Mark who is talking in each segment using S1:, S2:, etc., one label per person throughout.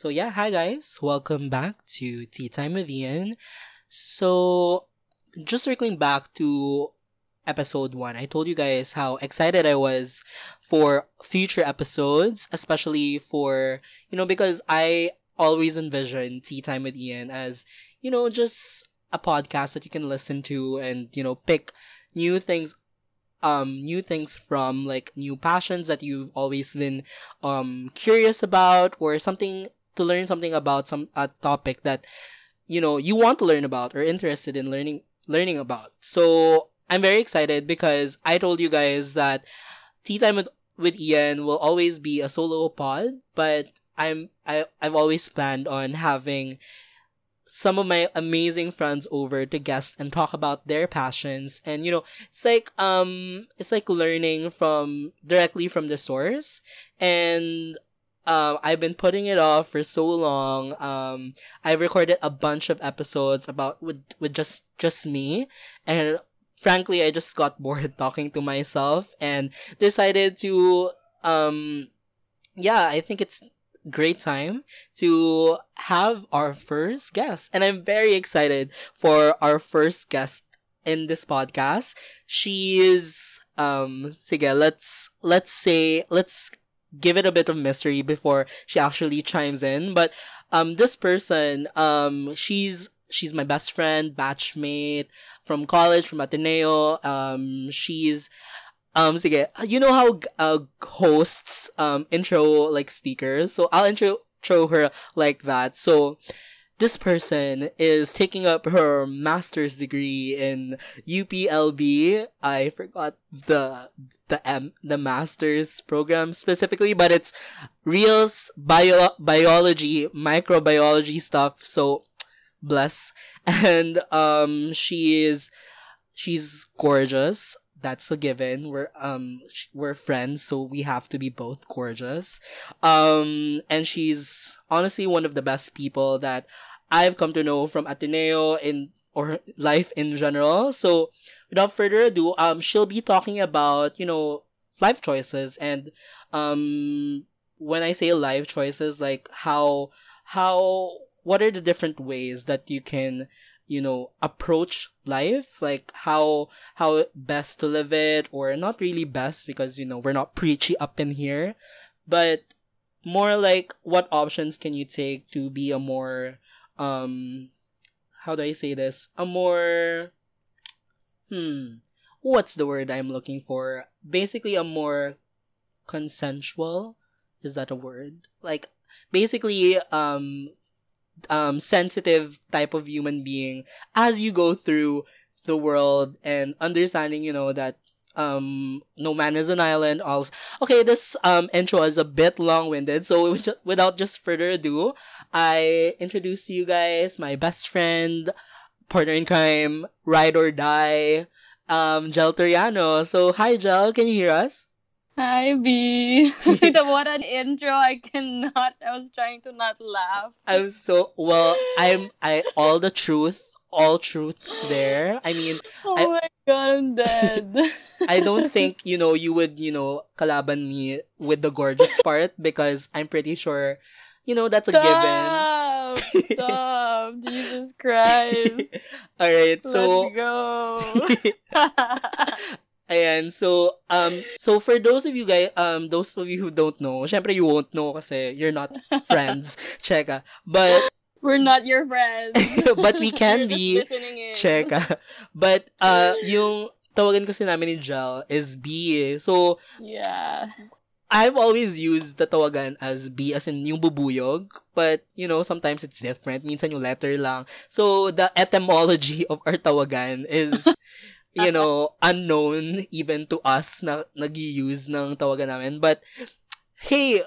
S1: So yeah, hi guys. Welcome back to Tea Time with Ian. So just circling back to episode 1. I told you guys how excited I was for future episodes, especially for, you know, because I always envision Tea Time with Ian as, you know, just a podcast that you can listen to and, you know, pick new things um new things from like new passions that you've always been um curious about or something to learn something about some a topic that you know you want to learn about or interested in learning learning about. So I'm very excited because I told you guys that Tea Time with, with Ian will always be a solo pod, but I'm I I've always planned on having some of my amazing friends over to guest and talk about their passions and you know it's like um it's like learning from directly from the source and um I've been putting it off for so long um I've recorded a bunch of episodes about with with just just me and frankly I just got bored talking to myself and decided to um yeah I think it's great time to have our first guest. And I'm very excited for our first guest in this podcast. She is um sige, let's let's say let's give it a bit of mystery before she actually chimes in. But um this person, um she's she's my best friend, batchmate from college, from Ateneo. Um she's um, sige, you know how uh, hosts um intro like speakers, so I'll intro intro her like that. So this person is taking up her master's degree in UPLB. I forgot the the M the master's program specifically, but it's reals bio biology microbiology stuff. So bless and um she is she's gorgeous that's a given. We're um we're friends, so we have to be both gorgeous. Um and she's honestly one of the best people that I've come to know from Ateneo in or life in general. So without further ado, um she'll be talking about, you know, life choices and um when I say life choices like how how what are the different ways that you can you know approach life like how how best to live it or not really best because you know we're not preachy up in here but more like what options can you take to be a more um how do i say this? A more hmm what's the word i'm looking for? Basically a more consensual is that a word? Like basically um um, sensitive type of human being as you go through the world and understanding, you know, that um no man is an island also okay this um intro is a bit long-winded so just, without just further ado i introduce to you guys my best friend partner in crime ride or die um gel Toriano. so hi gel can you hear us
S2: Hi, B. what an intro! I cannot. I was trying to not laugh.
S1: I'm so well. I'm I all the truth, all truths there. I mean,
S2: oh
S1: I,
S2: my god, I'm dead.
S1: I don't think you know you would you know kalaban me with the gorgeous part because I'm pretty sure, you know that's a
S2: Stop!
S1: given.
S2: Stop! Jesus Christ!
S1: all right, so
S2: Let's go.
S1: Ayan, so, um, so for those of you guys, um, those of you who don't know, syempre you won't know kasi you're not friends, cheka. But,
S2: We're not your friends.
S1: but we can be, cheka. But, uh, yung tawagan kasi namin ni Jel is B eh. So,
S2: Yeah.
S1: I've always used the tawagan as B as in yung bubuyog, but you know, sometimes it's different. Minsan yung letter lang. So, the etymology of our tawagan is you know, unknown even to us na nag-use ng tawagan namin. But, hey,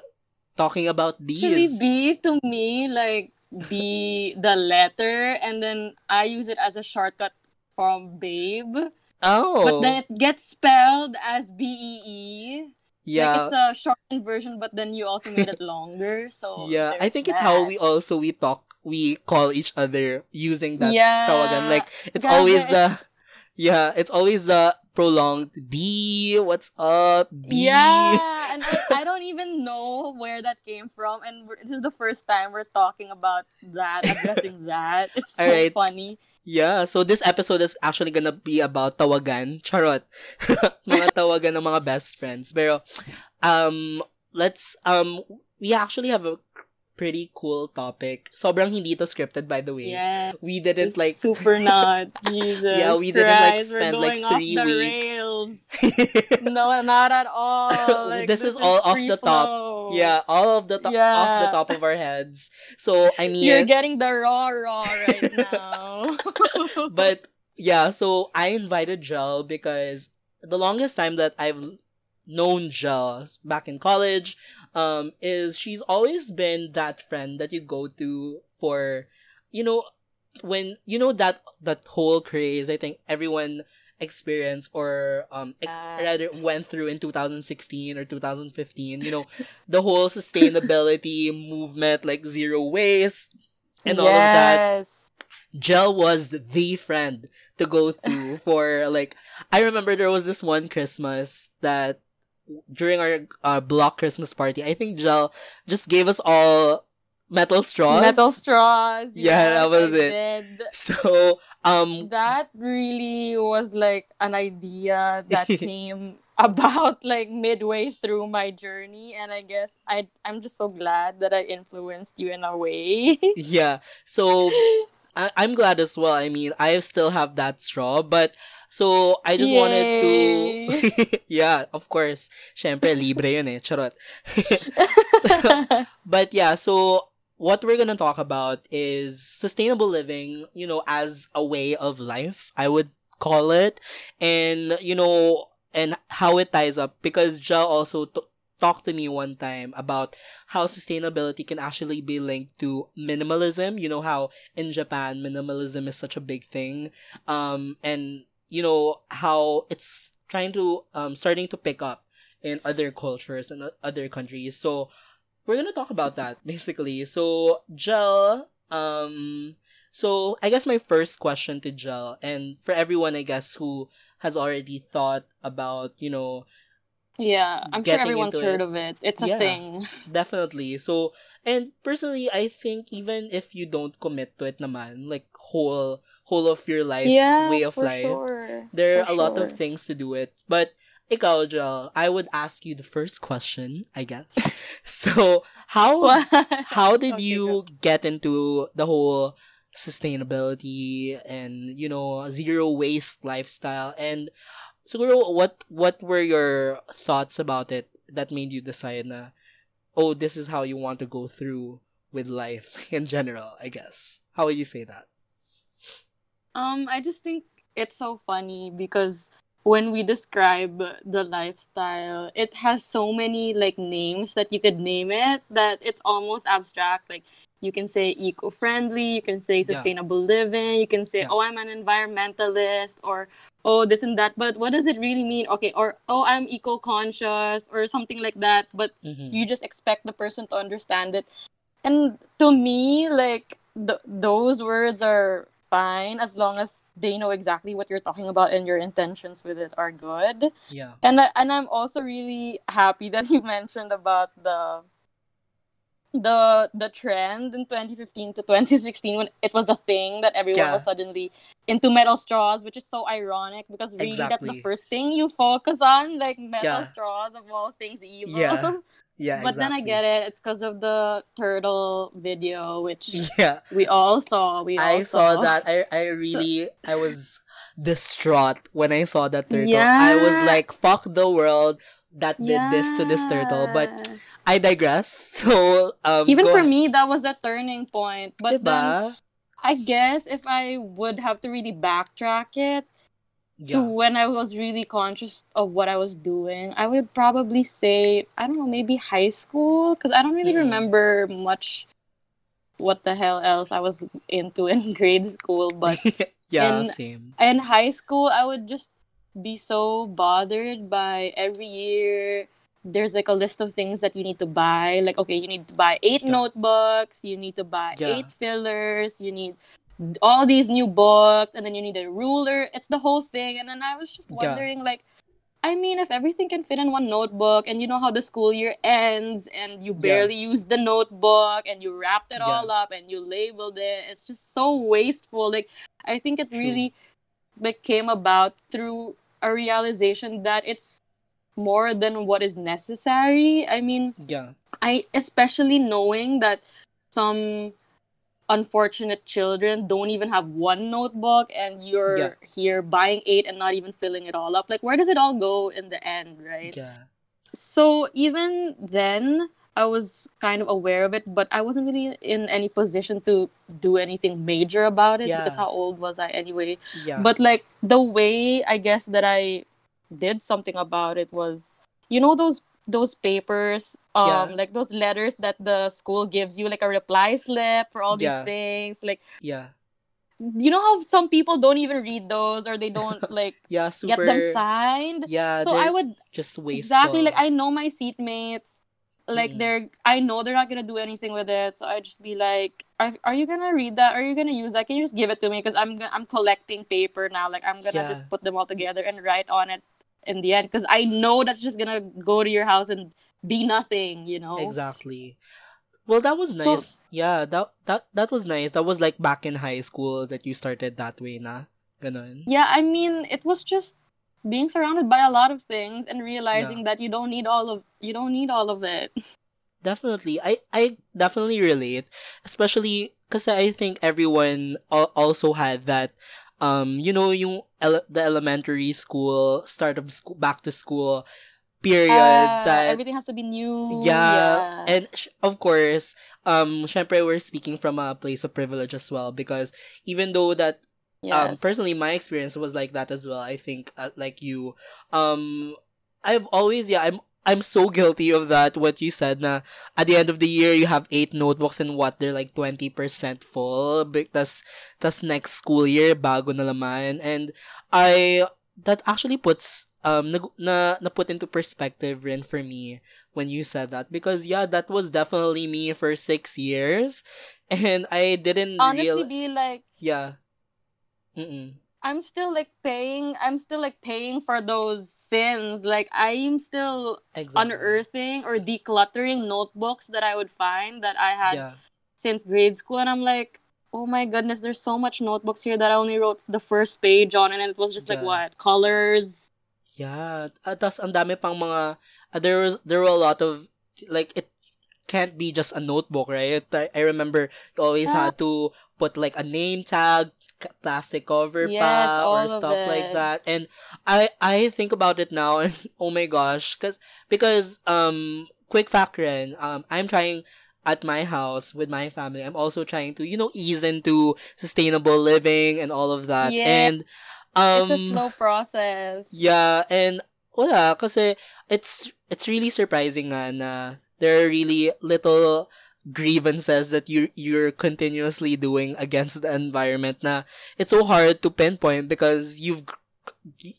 S1: talking about
S2: Actually,
S1: these.
S2: B to me, like, B the letter, and then I use it as a shortcut from babe.
S1: Oh.
S2: But then it gets spelled as B E E.
S1: yeah.
S2: Like it's a shortened version, but then you also made it longer. So
S1: yeah, I think it's how we also we talk, we call each other using that
S2: yeah.
S1: tawagan. Like, it's
S2: Gaga,
S1: always the, yeah, it's always the prolonged B, what's up, B.
S2: Yeah, and I, I don't even know where that came from. And this is the first time we're talking about that, addressing that. It's so
S1: Alright.
S2: funny.
S1: Yeah, so this episode is actually gonna be about tawagan. Charot. mga tawagan ng mga best friends. Pero, um, let's, um, we actually have a pretty cool topic. Sobrang hindi to scripted, by the way.
S2: Yeah.
S1: We didn't
S2: It's
S1: like,
S2: super not. Jesus.
S1: Yeah, we didn't, like, spend, like, three weeks.
S2: No, not at all. Like,
S1: This is all off the top.
S2: flow.
S1: yeah, all of the top, off the top of our heads. So, I mean,
S2: You're getting the raw raw right now.
S1: but yeah, so I invited Jel because the longest time that I've known Jel back in college, um, is she's always been that friend that you go to for, you know, when you know that that whole craze. I think everyone experienced or um ex- rather went through in 2016 or 2015 you know the whole sustainability movement like zero waste and all of that
S2: yes.
S1: Gel was the friend to go to for like I remember there was this one Christmas that during our uh, block Christmas party, I think Gel just gave us all metal straws.
S2: Metal straws.
S1: Yeah, that was
S2: I
S1: it.
S2: did.
S1: So um
S2: That really was like an idea that came about like midway through my journey and I guess I I'm just so glad that I influenced you in a way.
S1: yeah. So I- I'm glad as well. I mean, I still have that straw, but so I just wanted to Yeah, of course. Syempre libre yun eh. Charot. But yeah, so what we're gonna talk about is sustainable living, you know, as a way of life, I would call it. And, you know, and how it ties up because Ja also t- talked to me one time about how sustainability can actually be linked to minimalism. You know how in Japan minimalism is such a big thing. Um and you know how it's trying to um starting to pick up in other cultures and other countries. So we're gonna talk about that basically. So Gel, um, so I guess my first question to Gel, and for everyone, I guess who has already thought about, you know,
S2: yeah, I'm sure everyone's heard
S1: it.
S2: of it. It's a
S1: Yeah.
S2: thing.
S1: definitely. So, and personally, I think even if you don't commit to it, naman, like whole whole of your life,
S2: yeah,
S1: way of life,
S2: sure.
S1: there are
S2: For
S1: a lot of things to do it. But ikaw, Jel, I would ask you the first question, I guess. so, how how did
S2: Okay,
S1: you get into the whole sustainability and you know zero waste lifestyle and siguro what what were your thoughts about it that made you decide na oh this is how you want to go through with life in general i guess? How would you say that?
S2: Um, I just think it's so funny because when we describe the lifestyle, it has so many like names that you could name it that it's almost abstract. Like you can say eco-friendly, you can say
S1: Yeah.
S2: sustainable living, you can say,
S1: Yeah.
S2: "Oh, I'm an environmentalist," or "Oh, this and that." But what does it really mean? Okay, or "Oh, I'm eco-conscious," or something like that. But
S1: mm-hmm.
S2: you just expect the person to understand it and to me like th- those words are fine as long as they know exactly what you're talking about and your intentions with it are good
S1: yeah
S2: and I, and I'm also really happy that you mentioned about the the the trend in 2015 to 2016 when it was a thing that everyone
S1: Yeah.
S2: was suddenly into metal straws which is so ironic because really that's the first thing you focus on like metal
S1: Yeah.
S2: straws of all things evil
S1: Yeah. yeah
S2: but then I get it. It's because of the turtle video, which
S1: yeah
S2: we all saw. We all
S1: I saw that. I I really I was distraught when I saw that turtle. I was like, fuck the world that did this to this turtle. But I digress. So um
S2: even for me, that was a turning point. But then? I guess if I would have to really backtrack it to when I was really conscious of what I was doing, I would probably say I don't know, maybe high school because I don't really
S1: Mm-mm.
S2: remember much. What the hell else I was into in grade school, but
S1: yeah,
S2: in-
S1: same.
S2: in high school i would just be so bothered by every year there's like a list of things that you need to buy like okay you need to buy eight
S1: Yeah.
S2: notebooks you need to buy
S1: Yeah.
S2: eight fillers you need all these new books and then you need a ruler it's the whole thing and then i was just
S1: Yeah.
S2: wondering like I mean, if everything can fit in one notebook, and you know how the school year ends, and you barely use the notebook, and you wrapped it
S1: Yeah.
S2: all up, and you labeled it, it's just so wasteful. Like, I think it
S1: True.
S2: really like came about through a realization that it's more than what is necessary. I mean,
S1: Yeah.
S2: I especially knowing that some unfortunate children don't even have one notebook and you're
S1: Yeah.
S2: here buying eight and not even filling it all up. Like where does it all go in the end, right?
S1: Yeah.
S2: So even then I was kind of aware of it, but I wasn't really in any position to do anything major about it because how old was I anyway?
S1: Yeah.
S2: But like the way I guess that I did something about it was you know those those papers um
S1: Yeah.
S2: like those letters that the school gives you like a reply slip for all
S1: Yeah.
S2: these things like
S1: yeah.
S2: you know how some people don't even read those or they don't like
S1: Yeah.
S2: get them signed
S1: Yeah.
S2: so I would
S1: just waste
S2: exactly like I know my seatmates like they're I know they're not gonna do anything with it so I just be like are, are you gonna read that are you gonna use that can you just give it to me because I'm I'm collecting paper now like I'm gonna
S1: Yeah.
S2: just put them all together and write on it in the end because I know that's just gonna go to your house and be nothing you know
S1: Exactly. Well, that was
S2: So-
S1: nice. yeah, that that that was nice. That was like back in high school that you started that way, na? Ganon.
S2: yeah I mean it was just being surrounded by a lot of things and realizing that you don't need all of you don't need all of it
S1: Definitely. I I definitely relate, especially because I think everyone also had that um you know yung ele- the elementary school start of school back to school period
S2: Uh,
S1: that
S2: everything has to be new.
S1: Yeah, and sh- of course um syempre we're speaking from a place of privilege as well because even though that um personally my experience was like that as well i think uh, like you. Um i've always yeah i'm i'm so guilty of that what you said na at the end of the year you have eight notebooks and what they're like 20% full? Because tas next school year bago na laman and i that actually puts um na, na, na put into perspective rin for me when you said that. Because yeah that was definitely me for six years. And i didn't
S2: honestly
S1: real
S2: be like
S1: yeah. Mm-mm.
S2: I'm still like paying I'm still like paying for those sins. Like I'm still
S1: Exactly.
S2: unearthing or decluttering notebooks that I would find that I had
S1: Yeah.
S2: since grade school and I'm like, "Oh my goodness, there's so much notebooks here that I only wrote the first page on and it was just like what? Colors.
S1: Yeah. At tas ang dami pang mga uh, there was there were a lot of like it can't be just a notebook, right? I, I remember you always
S2: Ah.
S1: had to put like a name tag, plastic cover
S2: Yes,
S1: pa, or stuff like that. And I I think about it now and oh my gosh, cuz because um quick fact rin, um I'm trying at my house with my family. I'm also trying to, you know, ease into sustainable living and all of that.
S2: Yeah.
S1: And um
S2: it's a slow process.
S1: yeah, and wala kasi it's it's really surprising nga na there are really little grievances that you you're continuously doing against the environment na it's so hard to pinpoint because you've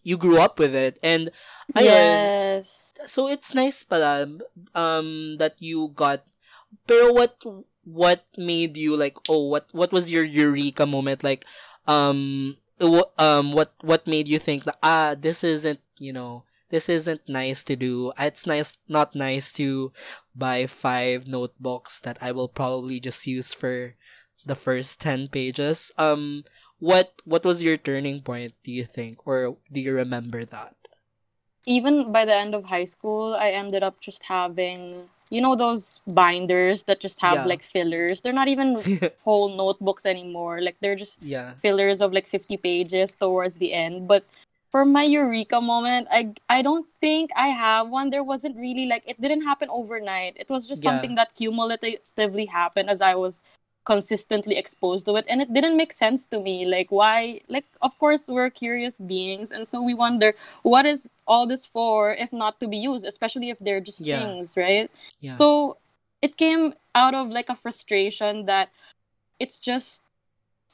S1: you grew up with it and ayun,
S2: Yes.
S1: so it's nice pala um that you got pero what what made you like oh what what was your eureka moment like um um what what made you think that ah this isn't you know this isn't nice to do it's nice not nice to buy five notebooks that I will probably just use for the first 10 pages um what what was your turning point do you think or do you remember that
S2: even by the end of high school, I ended up just having, you know, those binders that just have
S1: Yeah.
S2: like fillers. They're not even whole notebooks anymore. Like they're just
S1: yeah
S2: fillers of like 50 pages towards the end. But for my eureka moment, I I don't think I have one. There wasn't really like it didn't happen overnight. It was just
S1: Yeah.
S2: something that cumulatively happened as I was consistently exposed to it and it didn't make sense to me like why like of course we're curious beings and so we wonder what is all this for if not to be used especially if they're just
S1: Yeah.
S2: things right
S1: yeah
S2: so it came out of like a frustration that it's just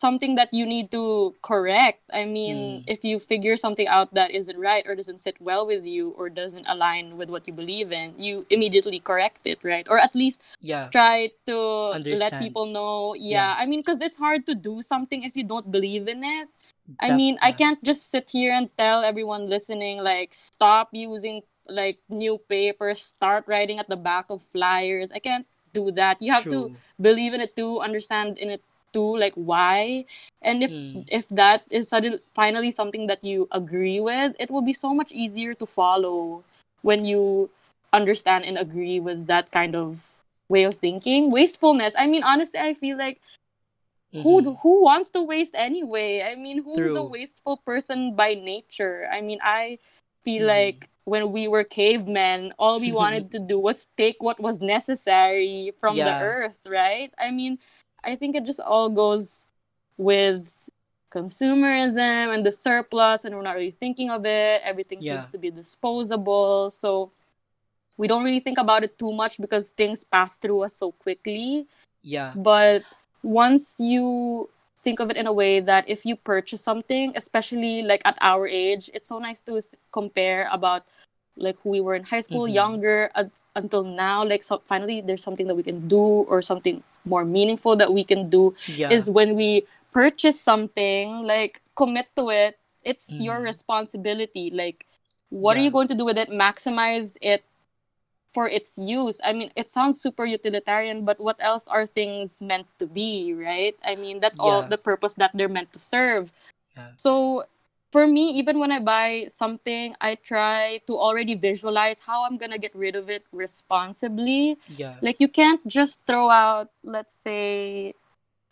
S2: something that you need to correct. I mean,
S1: Mm.
S2: if you figure something out that isn't right or doesn't sit well with you or doesn't align with what you believe in, you immediately correct it, right? Or at least
S1: yeah
S2: try to let people know.
S1: Yeah.
S2: Yeah, I mean, because it's hard to do something if you don't believe in it. I
S1: Def-
S2: mean, I can't just sit here and tell everyone listening, like, stop using like new paper, start writing at the back of flyers. I can't do that. You have to believe in it too, understand in it too, like why. And if
S1: Mm.
S2: if that is suddenly finally something that you agree with, it will be so much easier to follow when you understand and agree with that kind of way of thinking. Wastefulness. I mean, honestly, I feel like who
S1: Mhm.
S2: who wants to waste anyway? I mean, who's a wasteful person by nature? I mean, I feel
S1: Mhm.
S2: like when we were cavemen, all we wanted to do was take what was necessary from the earth, right? I mean, I think it just all goes with consumerism and the surplus, and we're not really thinking of it. Everything
S1: Yeah.
S2: seems to be disposable, so we don't really think about it too much because things pass through us so quickly
S1: Yeah.
S2: but once you think of it in a way that if you purchase something especially like at our age it's so nice to th- compare about like who we were in high school
S1: Mhm.
S2: younger uh, until now like so finally there's something that we can do or something more meaningful that we can do
S1: Yeah.
S2: is when we purchase something like commit to it it's your
S1: Mhm.
S2: responsibility. Like what are you going to do with it? Maximize it for its use. I mean it sounds super utilitarian but what else are things meant to be right? I mean that's all the purpose that they're meant to serve.
S1: Yeah.
S2: so for me even when i buy something i try to already visualize how i'm gonna get rid of it responsibly.
S1: Yeah.
S2: like you can't just throw out let's say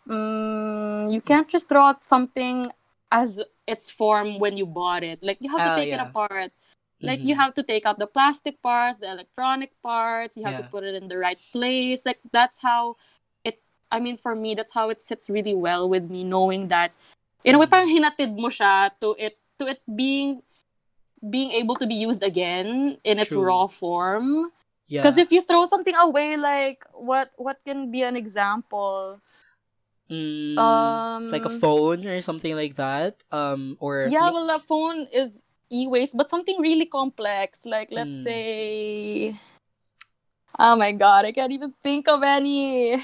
S2: mm, you can't just throw out something as its form when you bought it. Like you have to
S1: Ah,
S2: take it apart. Like you
S1: Mhm.
S2: have to take out the plastic parts the electronic parts you have to put it in the right place. Like that's how it i mean for me that's how it sits really well with me knowing that in a way parang hinatid mo siya to it to it being being able to be used again in its
S1: True.
S2: raw form
S1: Yeah.
S2: because if you throw something away, like what what can be an example?
S1: Mm,
S2: Um,
S1: like a phone or something like that. Um, or
S2: yeah, well, a phone is e-waste, but something really complex, like let's
S1: Mm.
S2: say, oh my god, I can't even think of any.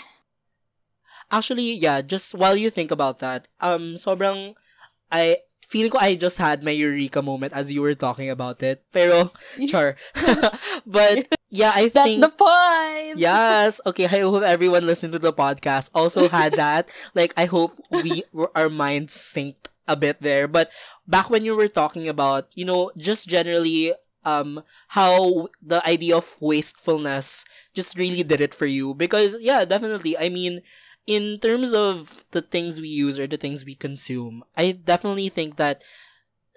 S1: Actually, yeah. Just while you think about that, um, sobrang I feeling ko I just had my eureka moment as you were talking about it. Pero sure, but yeah, I
S2: That's
S1: think
S2: the point.
S1: Yes. Okay. I hope everyone listening to the podcast also had that. like, I hope we our minds synced a bit there. But back when you were talking about, you know, just generally, um, how the idea of wastefulness just really did it for you. Because yeah, definitely. I mean, in terms of the things we use or the things we consume, I definitely think that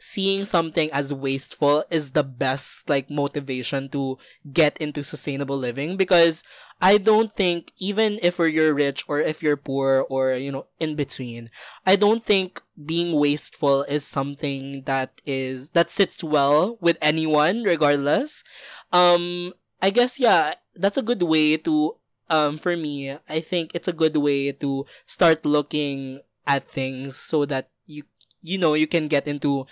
S1: seeing something as wasteful is the best like motivation to get into sustainable living because I don't think even if you're rich or if you're poor or you know in between I don't think being wasteful is something that is that sits well with anyone regardless. Um I guess yeah that's a good way to um for me I think it's a good way to start looking at things so that you you know you can get into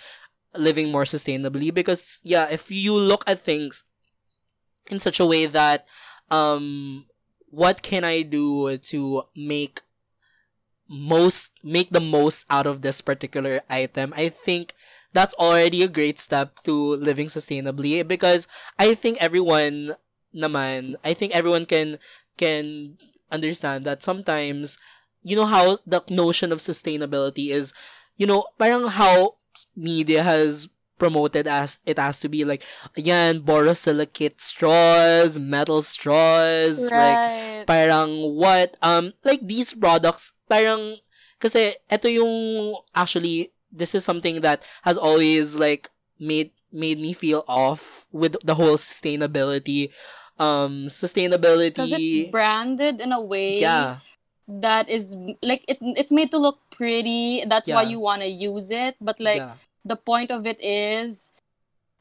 S1: living more sustainably. Because yeah if you look at things in such a way that um what can i do to make most make the most out of this particular item? I think that's already a great step to living sustainably because i think everyone naman i think everyone can can understand that sometimes you know how the notion of sustainability is you know parang how media has promoted as it has to be like yan borosilicate straws metal straws like
S2: Right.
S1: parang what um like these products parang kasi ito yung actually this is something that has always like made made me feel off with the whole sustainability um sustainability
S2: Because it's branded in a way
S1: yeah
S2: that is like it, it's made to look pretty. That's why you want to use it. But like
S1: yeah
S2: the point of it is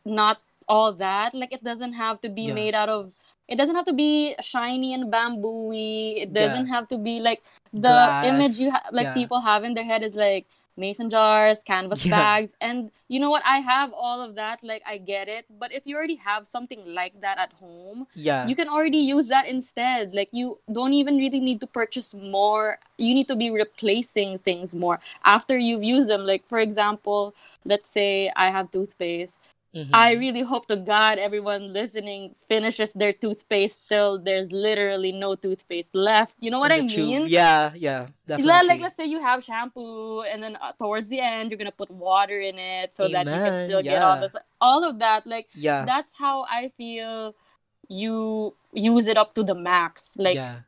S2: not all that. Like it doesn't have to be
S1: Yeah.
S2: made out of. It doesn't have to be shiny and bambooy. It doesn't have to be like the
S1: Glass.
S2: image you ha- like
S1: Yeah.
S2: people have in their head is like mason jars, canvas
S1: Yeah.
S2: bags, and you know what? I have all of that. Like I get it, but if you already have something like that at home,
S1: Yeah.
S2: you can already use that instead. Like you don't even really need to purchase more. You need to be replacing things more after you've used them. Like for example, let's say I have toothpaste.
S1: Mhm.
S2: I really hope to God everyone listening finishes their toothpaste till there's literally no toothpaste left. You know what I
S1: tube.
S2: mean?
S1: Yeah, yeah,
S2: Yeah,
S1: definitely.
S2: like let's say you have shampoo and then uh, towards the end you're gonna put water in it so that you can
S1: Amen,
S2: still get all this all of that like
S1: yeah,
S2: that's how I feel you use it up to the max like
S1: yeah,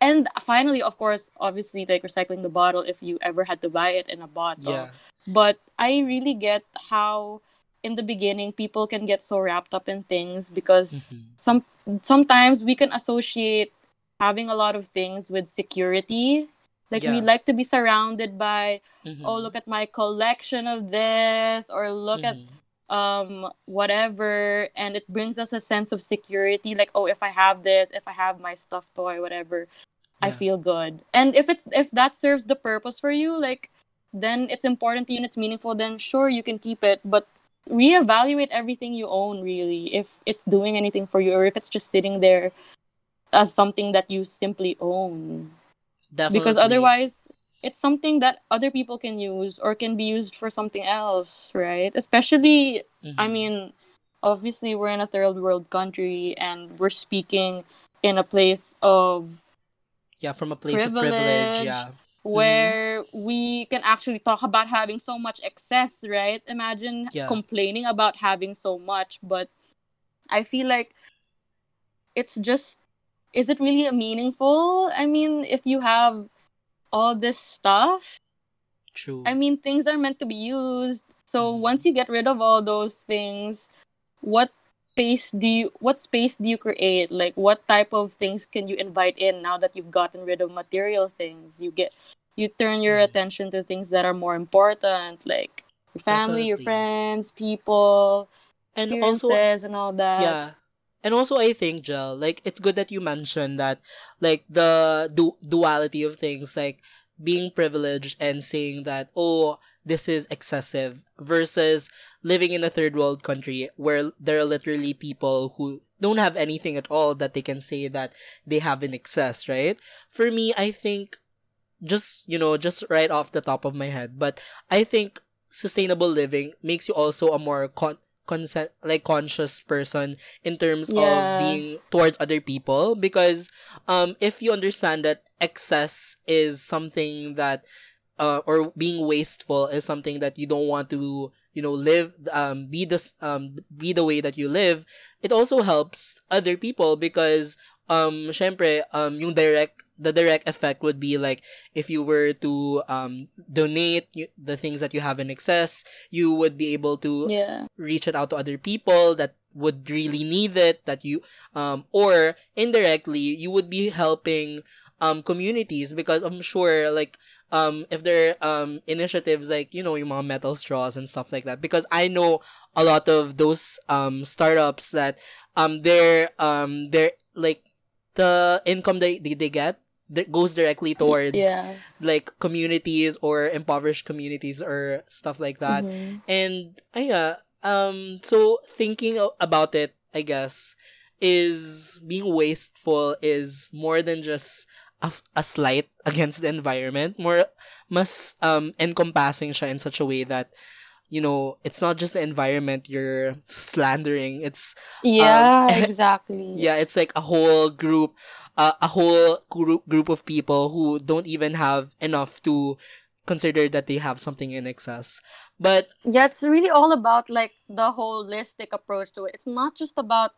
S2: and finally of course obviously like recycling the bottle if you ever had to buy it in a bottle
S1: yeah,
S2: but I really get how in the beginning people can get so wrapped up in things because
S1: Mhm.
S2: some sometimes we can associate having a lot of things with security like we like to be surrounded by
S1: Mhm.
S2: oh look at my collection of this or look at
S1: Mhm.
S2: um whatever and it brings us a sense of security like oh if i have this if i have my stuffed toy whatever i feel good and if it if that serves the purpose for you like then it's important to you and it's meaningful then sure you can keep it but reevaluate everything you own really if it's doing anything for you or if it's just sitting there as something that you simply own
S1: Definitely.
S2: because otherwise it's something that other people can use or can be used for something else right especially i
S1: Mhm.
S2: mean obviously we're in a third world country and we're speaking in a place of
S1: yeah, from a place of privilege.
S2: privilege,
S1: Yeah,
S2: where we can actually talk about having so much excess right imagine
S1: Yeah.
S2: complaining about having so much but i feel like it's just is it really meaningful i mean if you have all this stuff
S1: true.
S2: I mean, things are meant to be used. So
S1: Mhm.
S2: once you get rid of all those things, what space do you what space do you create? Like what type of things can you invite in now that you've gotten rid of material things? You get you turn your
S1: Mhm.
S2: attention to things that are more important, like your family, your friends, people,
S1: and also,
S2: and all that.
S1: yeah, and also I think, Jel, like it's good that you mentioned that, like the du- duality of things, like being privileged and saying that, oh, this is excessive, versus living in a third world country where there are literally people who don't have anything at all that they can say that they have in excess, right? For me, I think just you know just right off the top of my head but i think sustainable living makes you also a more con- consent like conscious person in terms
S2: Yeah.
S1: of being towards other people because um if you understand that excess is something that uh, or being wasteful is something that you don't want to you know live um be this um be the way that you live it also helps other people because um syempre um yung direct the direct effect would be like if you were to um donate the things that you have in excess you would be able to
S2: Yeah.
S1: reach it out to other people that would really need it that you um or indirectly you would be helping um communities because I'm sure like um if there are um initiatives like you know yung mga metal straws and stuff like that because I know a lot of those um startups that um they're um they're like the income they they, they get that goes directly towards
S2: Yeah.
S1: like communities or impoverished communities or stuff like that
S2: Mhm.
S1: and yeah, um, so thinking about it, I guess, is being wasteful is more than just a, a slight against the environment. More, mas um encompassing siya in such a way that you know it's not just the environment you're slandering. It's
S2: Yeah, exactly.
S1: yeah, it's like a whole group, uh, a whole group group of people who don't even have enough to consider that they have something in excess. But
S2: Yeah, it's really all about like the holistic approach to it. It's not just about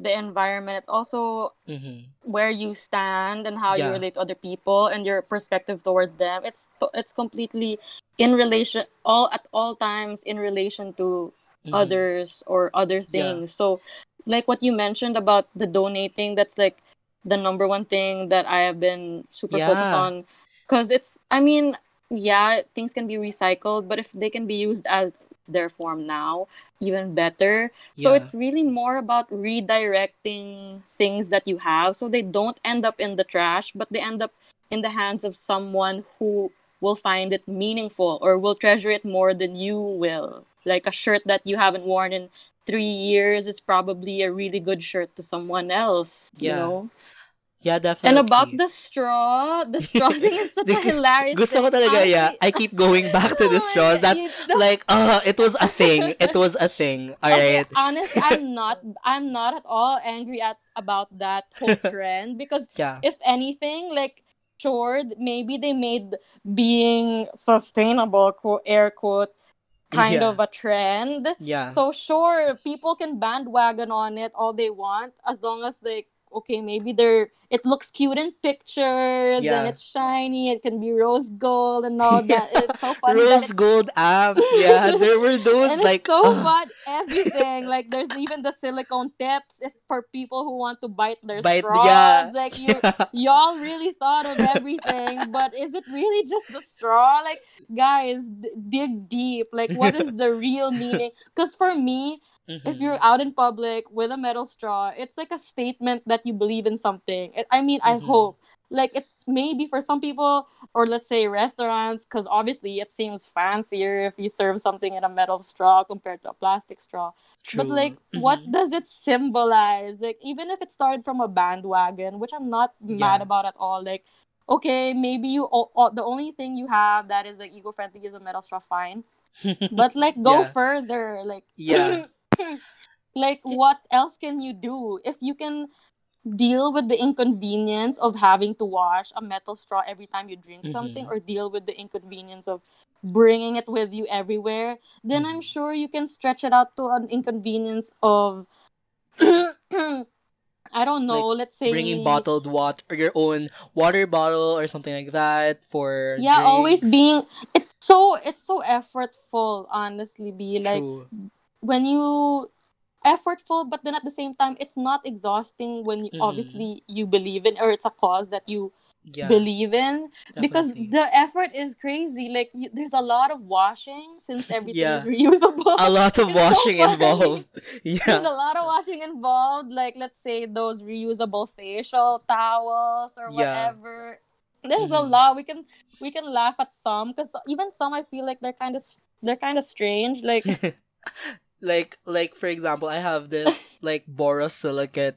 S2: the environment, it's also
S1: mhm.
S2: where you stand and how you relate to other people and your perspective towards them. It's it's completely in relation all at all times in relation to
S1: Mhm.
S2: others or other
S1: Yeah.
S2: things. So like what you mentioned about the donating, that's like the number one thing that I have been super focused on cuz it's I mean, yeah, things can be recycled, but if they can be used as their form now, even better. So it's really more about redirecting things that you have so they don't end up in the trash, but they end up in the hands of someone who will find it meaningful or will treasure it more than you will. Like a shirt that you haven't worn in three years is probably a really good shirt to someone else. You know?
S1: Yeah, definitely.
S2: And about the straw, the straw thing is such a hilarious
S1: Gusto ko
S2: thing.
S1: talaga, yeah. I keep going back to the
S2: Oh
S1: straws. That's like, uh, it was a thing. It was a thing. All right.
S2: Okay, honest, I'm not I'm not at all angry at about that whole trend because
S1: Yeah.
S2: if anything, like sure, maybe they made being sustainable, quote air quote, kind
S1: Yeah.
S2: of a trend.
S1: Yeah.
S2: So sure, people can bandwagon on it all they want as long as like okay, maybe they're it looks cute in pictures
S1: Yeah.
S2: and it's shiny, it can be rose gold and all that. It's so funny
S1: Rose
S2: it
S1: gold amp. Yeah, there were those
S2: and
S1: like
S2: it's so
S1: uh,
S2: fun everything like there's even the silicone tips if for people who want to bite their
S1: bite.
S2: straws
S1: Yeah.
S2: like you y'all really thought of everything but is it really just the straw like guys d- dig deep like what is the real meaning because for me if
S1: Mhm.
S2: you're out in public with a metal straw it's like a statement that you believe in something It- i mean i
S1: Mhm.
S2: hope like it maybe for some people or let's say restaurants because obviously it seems fancier if you serve something in a metal straw compared to a plastic straw
S1: True.
S2: but like what
S1: Mhm.
S2: does it symbolize like even if it started from a bandwagon which i'm not mad about at all like okay maybe you o- o- the only thing you have that is like eco-friendly is a metal straw fine but like go
S1: Yeah.
S2: further like
S1: Yeah.
S2: like what else can you do if you can deal with the inconvenience of having to wash a metal straw every time you drink something
S1: Mhm.
S2: or deal with the inconvenience of bringing it with you everywhere then i'm
S1: Mhm.
S2: sure you can stretch it out to an inconvenience of i don't know let's say
S1: bringing bottled water or your own water bottle or something like that for
S2: yeah always being it's so it's so effortful honestly be like
S1: True.
S2: When you effortful but then at the same time it's not exhausting when you
S1: Mhm.
S2: obviously you believe in or it's a cause that you
S1: yeah
S2: believe in because the effort is crazy like you, there's a lot of washing since everything
S1: Yeah.
S2: is reusable
S1: a lot of
S2: It's so
S1: washing
S2: funny.
S1: involved
S2: there's a lot of washing involved like let's say those reusable facial towels or
S1: Yeah.
S2: whatever there's a
S1: Mhm.
S2: lot we can we can laugh at some because even some i feel like they're kind of they're kind of strange like
S1: like like for example i have this like borosilicate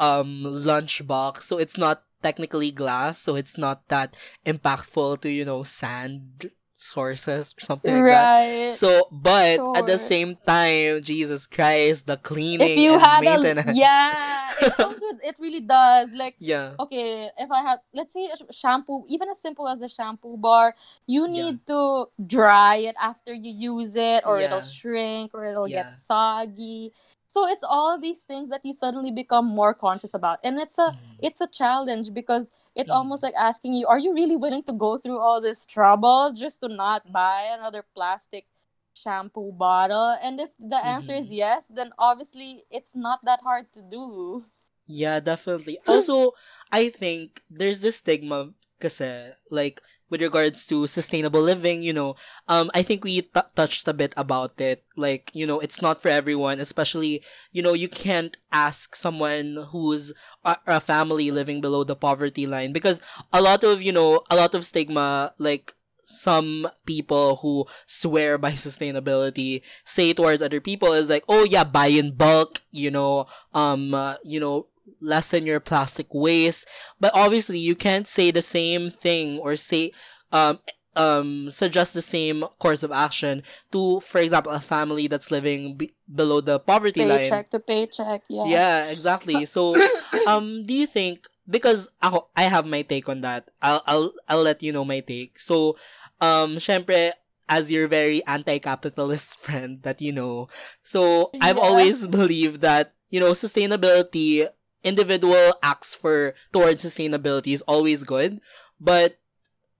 S1: um lunchbox so it's not technically glass so it's not that impactful to you know sand sources or something like that.
S2: Right.
S1: So but at the same time jesus christ the cleaning
S2: if you
S1: and
S2: had a
S1: maintenance.
S2: yeah it comes with it really does. Like
S1: yeah.
S2: okay if i have let's say a shampoo even as simple as a shampoo bar you
S1: Yeah.
S2: need to dry it after you use it or it'll shrink or it'll
S1: Yeah.
S2: get soggy. So it's all these things that you suddenly become more conscious about. And it's a
S1: Mhm.
S2: it's a challenge because it's
S1: Mhm.
S2: almost like asking you are you really willing to go through all this trouble just to not buy another plastic shampoo bottle and if the answer is
S1: Mhm.
S2: yes then obviously it's not that hard to do
S1: Yeah, definitely. Also, I think there's this stigma kasi like with regards to sustainable living, you know, um I think we t- touched a bit about it. Like, you know, it's not for everyone, especially, you know, you can't ask someone who's a, a family living below the poverty line because a lot of, you know, a lot of stigma like some people who swear by sustainability say towards other people is like, oh yeah, buy in bulk, you know, um, uh, you know, lessen your plastic waste. But obviously, you can't say the same thing or say, um, um, suggest the same course of action to, for example, a family that's living be- below the poverty line.
S2: paycheck to paycheck yeah
S1: Yeah, exactly. So, um, do you think because ako, I have my take on that. I'll I'll I'll let you know my take. So, um, syempre, as your very anti-capitalist friend that you know, so I've always believed that you know sustainability, individual acts for towards sustainability is always good, but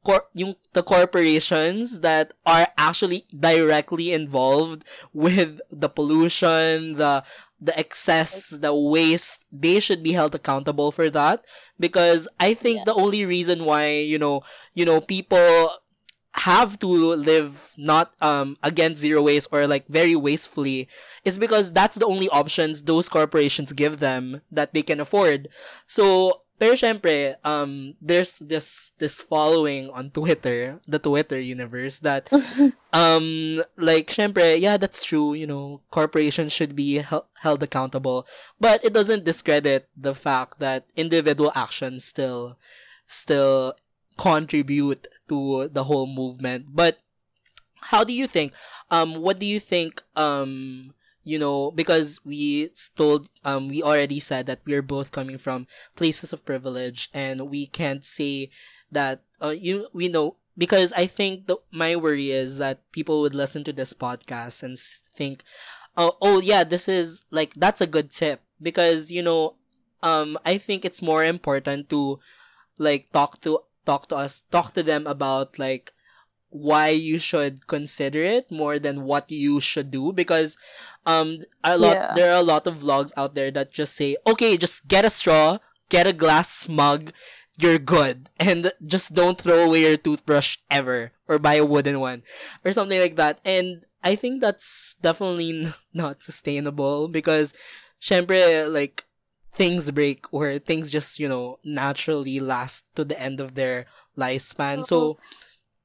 S1: cor- yung the corporations that are actually directly involved with the pollution, the the excess, the waste, they should be held accountable for that because I think the only reason why, you know, you know, people have to live not um against zero waste or like very wastefully is because that's the only options those corporations give them that they can afford. So Pero syempre, um, there's this this following on Twitter, the Twitter universe that um like syempre, yeah, that's true, you know, corporations should be hel- held accountable, but it doesn't discredit the fact that individual actions still still contribute to the whole movement. But how do you think um what do you think um you know, because we told, um, we already said that we're both coming from places of privilege, and we can't say that, uh, you, we know, because I think the, my worry is that people would listen to this podcast and think, oh, oh yeah, this is like that's a good tip because you know, um, I think it's more important to like talk to talk to us talk to them about like why you should consider it more than what you should do because um a lot
S2: Yeah.
S1: there are a lot of vlogs out there that just say okay just get a straw get a glass mug you're good and just don't throw away your toothbrush ever or buy a wooden one or something like that and i think that's definitely n- not sustainable because syempre like things break or things just you know naturally last to the end of their lifespan. So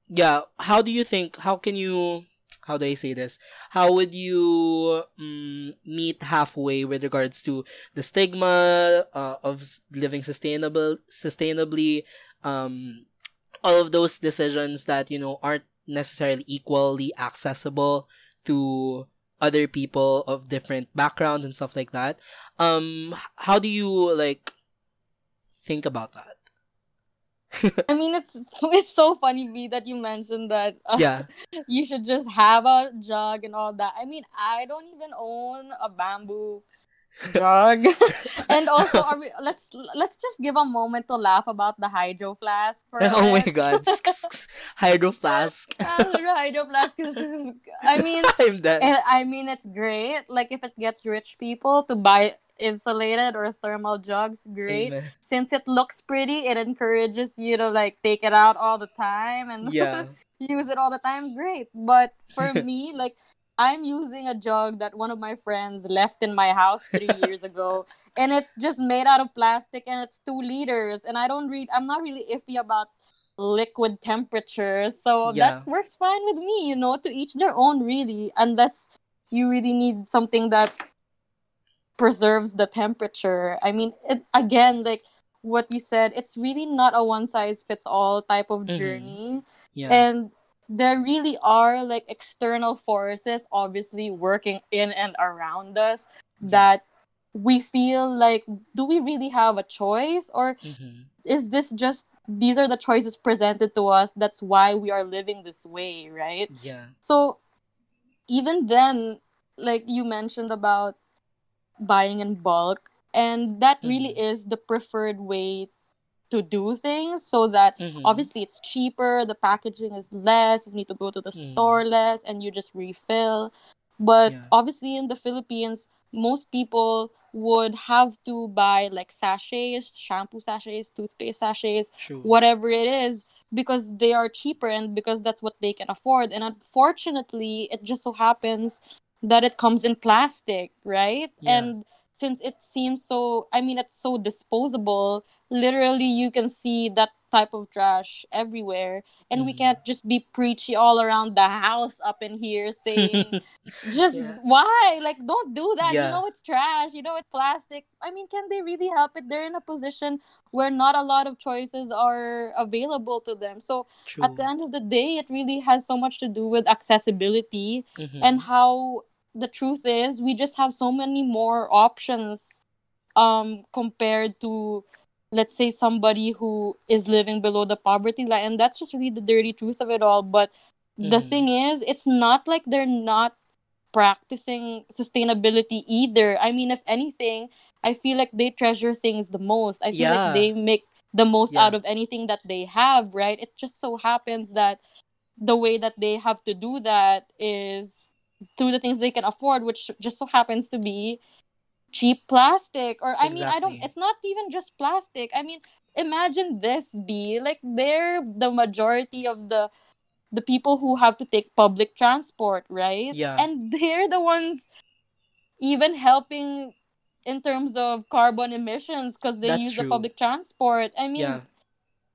S1: yeah how do you think how can you how do i say this? How would you mm, meet halfway with regards to the stigma uh, of living sustainable sustainably um all of those decisions that you know aren't necessarily equally accessible to other people of different backgrounds and stuff like that. Um how do you like think about that?
S2: I mean, it's it's so funny, B, that you mentioned that uh,
S1: yeah.
S2: you should just have a jug and all that. I mean, I don't even own a bamboo jug. and also, are we, let's let's just give a moment to laugh about the hydro flask.
S1: Oh my god hydro flask
S2: hydro flask is, is- I mean,
S1: i'm dead
S2: I mean, it's great. Like if it gets rich people to buy insulated or thermal jugs, great.
S1: Amen.
S2: Since it looks pretty, it encourages you to like take it out all the time and
S1: yeah
S2: use it all the time, great. But for me, like I'm using a jug that one of my friends left in my house three years ago, and it's just made out of plastic and it's two liters. And I don't read. I'm not really iffy about liquid temperatures, so
S1: Yeah.
S2: that works fine with me. You know, to each their own, really. Unless you really need something that preserves the temperature. I mean, it, again, like what you said, it's really not a one size fits all type of
S1: Mhm.
S2: journey
S1: yeah
S2: and there really are like external forces obviously working in and around us that we feel like do we really have a choice? Or
S1: Mhm.
S2: is this just these are the choices presented to us that's why we are living this way right?
S1: Yeah.
S2: So even then like you mentioned about buying in bulk and that really is the preferred way to do things so that
S1: Mhm.
S2: obviously it's cheaper the packaging is less you need to go to the
S1: Mm.
S2: store less and you just refill but
S1: Yeah.
S2: obviously in the philippines most people would have to buy like sachets shampoo sachets toothpaste sachets
S1: true
S2: whatever it is because they are cheaper and because that's what they can afford and unfortunately it just so happens that it comes in plastic right
S1: Yeah.
S2: and since it seems so i mean it's so disposable literally you can see that type of trash everywhere and we
S1: Mhm.
S2: can't just be preachy all around the house up in here saying just
S1: Yeah.
S2: why like don't do that
S1: Yeah.
S2: you know it's trash you know it's plastic i mean can they really help it they're in a position where not a lot of choices are available to them so
S1: true
S2: at the end of the day it really has so much to do with accessibility
S1: Mhm.
S2: and how the truth is we just have so many more options um compared to let's say somebody who is living below the poverty line and that's just really the dirty truth of it all but the
S1: Mhm.
S2: thing is it's not like they're not practicing sustainability either i mean if anything i feel like they treasure things the most i feel
S1: Yeah.
S2: like they make the most
S1: Yeah.
S2: out of anything that they have right it just so happens that the way that they have to do that is through the things they can afford which just so happens to be cheap plastic or i mean i don't it's not even just plastic i mean imagine this be like they're the majority of the the people who have to take public transport right
S1: Yeah.
S2: and they're the ones even helping in terms of carbon emissions because they
S1: That's
S2: use
S1: true.
S2: the public transport. I mean,
S1: Yeah.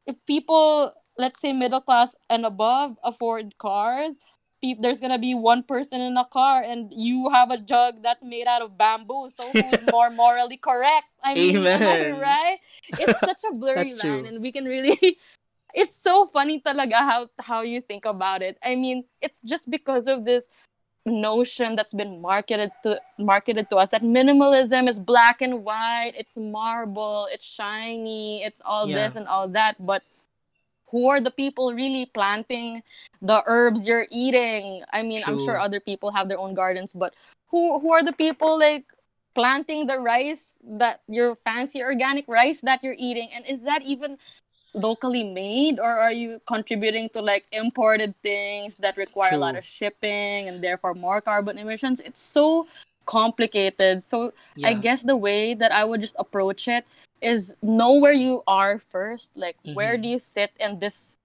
S2: if people, let's say middle class and above, afford cars, peop there's gonna be one person in a car, and you have a jug that's made out of bamboo. So who's more morally correct? I mean,
S1: Amen.
S2: right? It's such a blurry line,
S1: true.
S2: and we can really. It's so funny talaga how how you think about it. I mean, it's just because of this notion that's been marketed to marketed to us that minimalism is black and white it's marble it's shiny it's all
S1: Yeah.
S2: this and all that but who are the people really planting the herbs you're eating? I mean i'm sure other people have their own gardens but who who are the people like planting the rice that your fancy organic rice that you're eating? And is that even locally made or are you contributing to like imported things that require a lot of shipping and therefore more carbon emissions? It's so complicated. So
S1: Yeah.
S2: i guess the way that i would just approach it is know where you are first like where
S1: Mhm.
S2: do you sit in this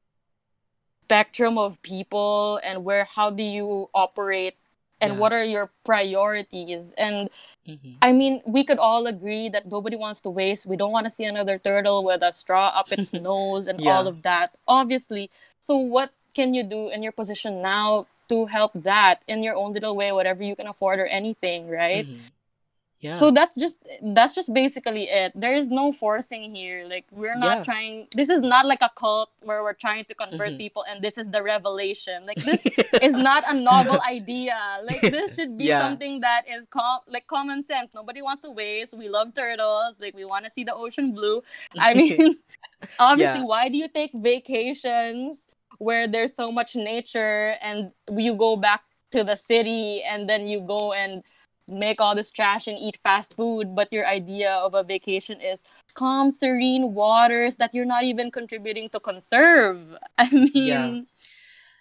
S2: spectrum of people and where how do you operate and
S1: Yeah.
S2: what are your priorities and
S1: Mhm.
S2: I mean, we could all agree that nobody wants to waste. We don't want to see another turtle with a straw up its nose and
S1: Yeah.
S2: all of that, obviously. So, what can you do in your position now to help that in your own little way, whatever you can afford or anything, right?
S1: Mhm. Yeah.
S2: So that's just that's just basically it. There is no forcing here. Like we're not
S1: Yeah.
S2: trying. This is not like a cult where we're trying to convert
S1: Mhm.
S2: people, and this is the revelation. Like this is not a novel idea. Like this should be
S1: Yeah.
S2: something that is com- like common sense. Nobody wants to waste. We love turtles. Like we want to see the ocean blue. I mean, obviously,
S1: Yeah.
S2: why do you take vacations where there's so much nature and you go back to the city and then you go and make all this trash and eat fast food, but your idea of a vacation is calm, serene waters that you're not even contributing to conserve. I mean,
S1: Yeah.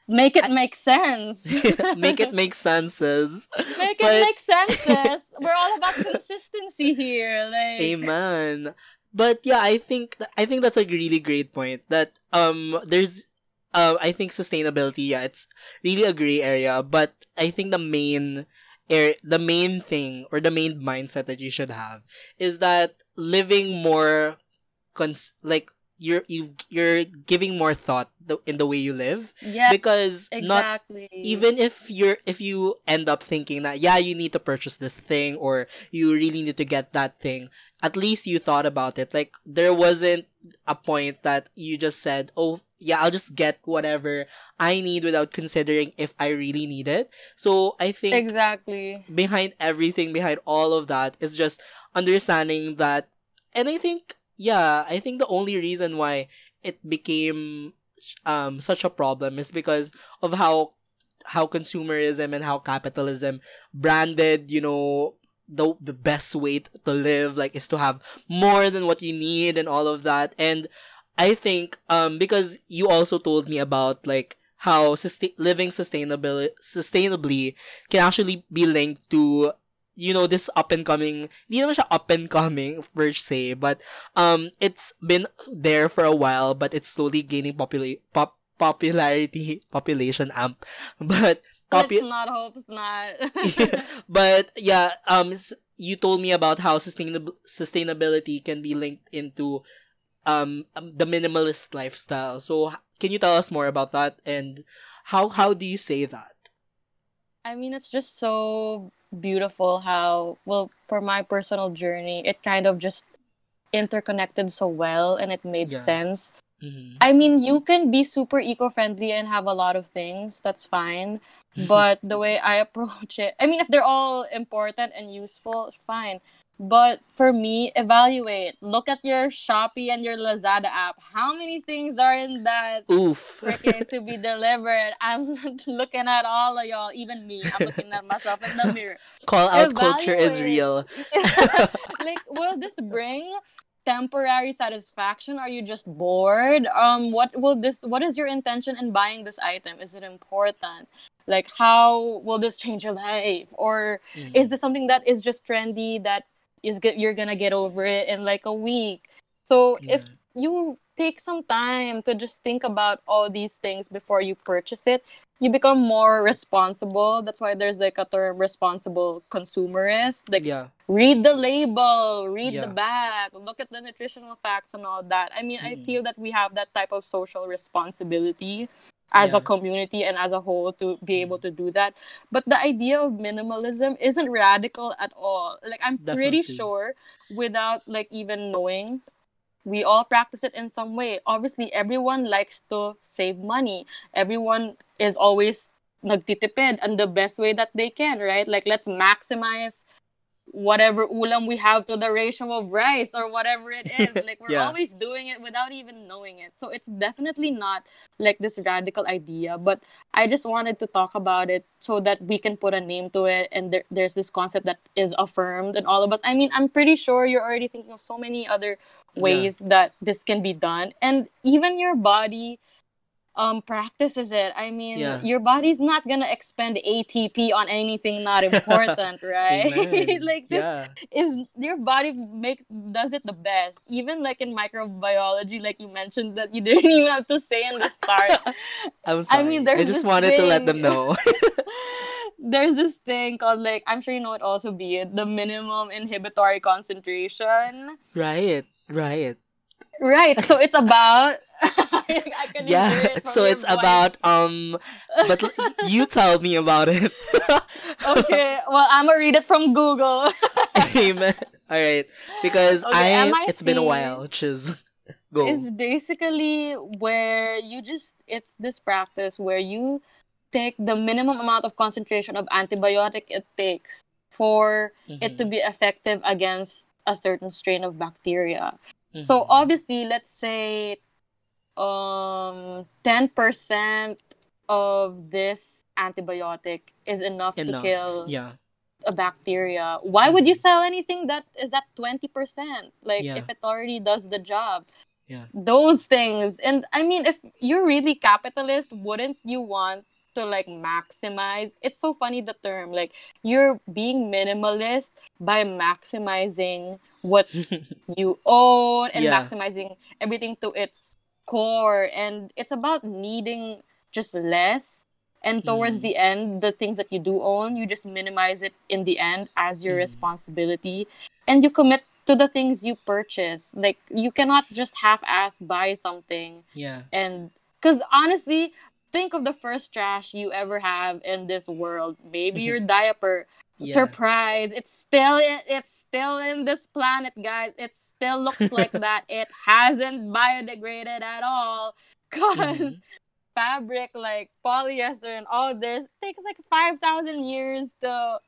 S2: make it make sense.
S1: make it make senses.
S2: make
S1: But-
S2: it make senses. We're all about consistency here. Like,
S1: Amen. But yeah, I think I think that's a really great point. That um, there's, uh, I think sustainability. Yeah, it's really a gray area. But I think the main, the main thing or the main mindset that you should have is that living more, cons like you're you you're giving more thought in the way you live
S2: yeah,
S1: because not
S2: exactly.
S1: even if you're if you end up thinking that yeah you need to purchase this thing or you really need to get that thing at least you thought about it like there wasn't a point that you just said oh yeah i'll just get whatever i need without considering if i really need it so i think
S2: exactly.
S1: behind everything behind all of that is just understanding that and i think yeah i think the only reason why it became um such a problem is because of how how consumerism and how capitalism branded you know the the best way to live like is to have more than what you need and all of that and i think um because you also told me about like how sustain- living sustainably sustainably can actually be linked to you know this up and coming hindi naman siya up and coming per se but um it's been there for a while but it's slowly gaining popula- pop popularity population amp but popu-
S2: Let's not hope it's not.
S1: but yeah, um, you told me about how sustainable sustainability can be linked into um, um the minimalist lifestyle. So can you tell us more about that and how how do you say that?
S2: I mean, it's just so beautiful how, well, for my personal journey, it kind of just interconnected so well and it made
S1: Yeah.
S2: sense.
S1: Mm-hmm.
S2: I mean, you can be super eco friendly and have a lot of things, that's fine. But the way I approach it, I mean, if they're all important and useful, fine. But for me, evaluate. Look at your Shopee and your Lazada app. How many things are in that
S1: Oof.
S2: to be delivered? I'm looking at all of y'all, even me. I'm looking at myself in the mirror.
S1: Call out culture is real.
S2: like, will this bring temporary satisfaction? Are you just bored? Um, what will this? What is your intention in buying this item? Is it important? Like, how will this change your life? Or
S1: Mhm.
S2: is this something that is just trendy that is good? You're gonna get over it in like a week. So if you take some time to just think about all these things before you purchase it, you become more responsible. That's why there's like a term responsible consumerist. Like
S1: yeah
S2: read the label, read
S1: Yeah.
S2: the back, look at the nutritional facts and all that. I mean, I
S1: Mm.
S2: feel that we have that type of social responsibility as
S1: Yeah.
S2: a community and as a whole to be mm-hmm. able to do that. But the idea of minimalism isn't radical at all. Like I'm pretty sure without like even knowing we all practice it in some way. Obviously, everyone likes to save money. Everyone is always nagtitipid and the best way that they can, right? Like let's maximize whatever ulam we have to the ratio of rice or whatever it is. Like we're
S1: Yeah.
S2: always doing it without even knowing it. So it's definitely not like this radical idea, but I just wanted to talk about it so that we can put a name to it and there, there's this concept that is affirmed in all of us. I mean, I'm pretty sure you're already thinking of so many other ways that this can be done and even your body um practices it. I mean
S1: Yeah.
S2: your body's not gonna expend atp on anything not important right? Like this
S1: yeah.
S2: is your body makes does it the best. Even like in microbiology like you mentioned that you didn't even have to say in the start.
S1: I'm
S2: I
S1: sorry.
S2: Mean,
S1: i
S2: there's
S1: just
S2: this
S1: wanted to let them know.
S2: There's this thing called like i'm sure you know it also be it the minimum inhibitory concentration.
S1: Right right.
S2: Right. So it's about. I can hear
S1: yeah
S2: it
S1: so it's
S2: voice.
S1: about um but you tell me about it
S2: okay. Well, I'm gonna read it from Google.
S1: amen all right because
S2: Okay,
S1: i it's been a while chiz go
S2: It's basically where you just. It's this practice where you take the minimum amount of concentration of antibiotic it takes for it to
S1: Mhm,
S2: be effective against a certain strain of bacteria. So
S1: mhm.
S2: obviously, let's say um 10% of this antibiotic is enough,
S1: enough
S2: to kill
S1: yeah
S2: a bacteria. Why would you
S1: Mhm.
S2: sell anything that is at 20%? Like
S1: Yeah.
S2: if it already does the job.
S1: Yeah.
S2: Those things. And I mean if you're really capitalist, wouldn't you want to like maximize? It's so funny the term like you're being minimalist by maximizing what you own and
S1: Yeah.
S2: maximizing everything to its core and it's about needing just less and towards
S1: Mhm.
S2: the end the things that you do own you just minimize it in the end as your
S1: Mhm.
S2: responsibility and you commit to the things you purchase like you cannot just half-ass buy something
S1: yeah
S2: and because honestly think of the first trash you ever have in this world maybe your diaper
S1: Yeah.
S2: surprise it's still in, it's still in this planet guys it still looks like that it hasn't biodegraded at all because
S1: Mhm.
S2: fabric like polyester and all this takes like 5000 years to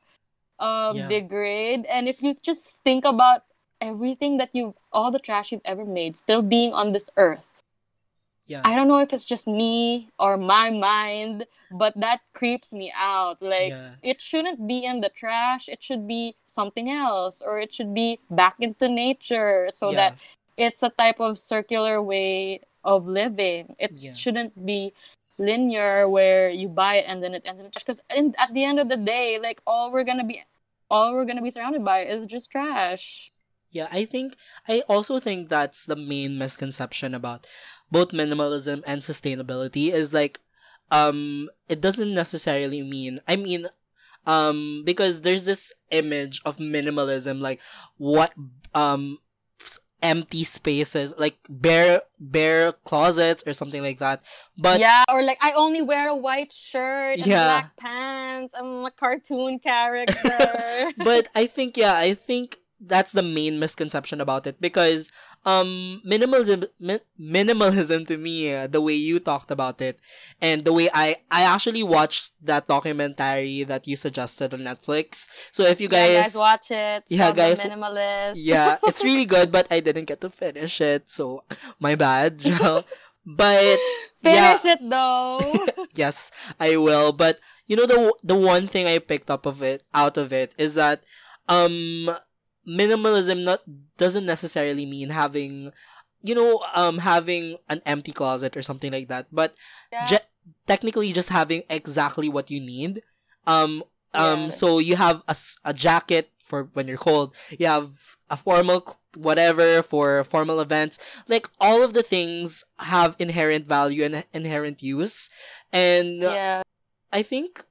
S2: um
S1: Yeah.
S2: degrade and if you just think about everything that you've all the trash you've ever made still being on this earth
S1: yeah
S2: I don't know if it's just me or my mind, but that creeps me out. Like
S1: yeah
S2: it shouldn't be in the trash. It should be something else or it should be back into nature so
S1: yeah.
S2: that it's a type of circular way of living. It
S1: Yeah.
S2: shouldn't be linear where you buy it and then it ends in the trash because at the end of the day, like all we're going to be all we're going to be surrounded by is just trash.
S1: Yeah, I think I also think that's the main misconception about both minimalism and sustainability is like um it doesn't necessarily mean I mean um because there's this image of minimalism like what um empty spaces like bare bare closets or something like that but
S2: yeah, or like I only wear a white shirt and
S1: Yeah.
S2: black pants. I'm a cartoon character.
S1: but I think yeah, I think that's the main misconception about it because um minimalism mi- minimalism to me uh, the way you talked about it and the way I I actually watched that documentary that you suggested on Netflix. So if you
S2: yeah,
S1: guys
S2: guys watch it.
S1: Yeah, guys-
S2: minimalist.
S1: yeah, it's really good but I didn't get to finish it. So my bad. But yeah.
S2: Finish it though.
S1: yes, I will. But you know the the one thing I picked up of it out of it is that um minimalism not doesn't necessarily mean having you know um having an empty closet or something like that, but
S2: yeah.
S1: je- technically just having exactly what you need. Um um
S2: Yeah.
S1: so you have a, a jacket for when you're cold. You have a formal whatever for formal events. Like all of the things have inherent value and inherent use. And
S2: yeah.
S1: I think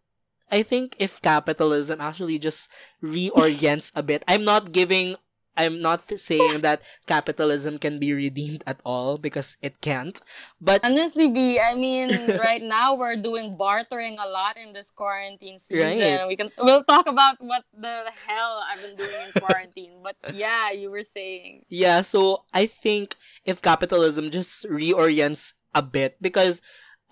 S1: I think if capitalism actually just reorients a bit, I'm not giving I'm not saying that capitalism can be redeemed at all because it can't. But
S2: honestly, B, I mean, right now we're doing bartering a lot in this quarantine season. Right. We can we'll talk about what the hell I've been doing in quarantine. but yeah, you were saying.
S1: Yeah, so I think if capitalism just reorients a bit because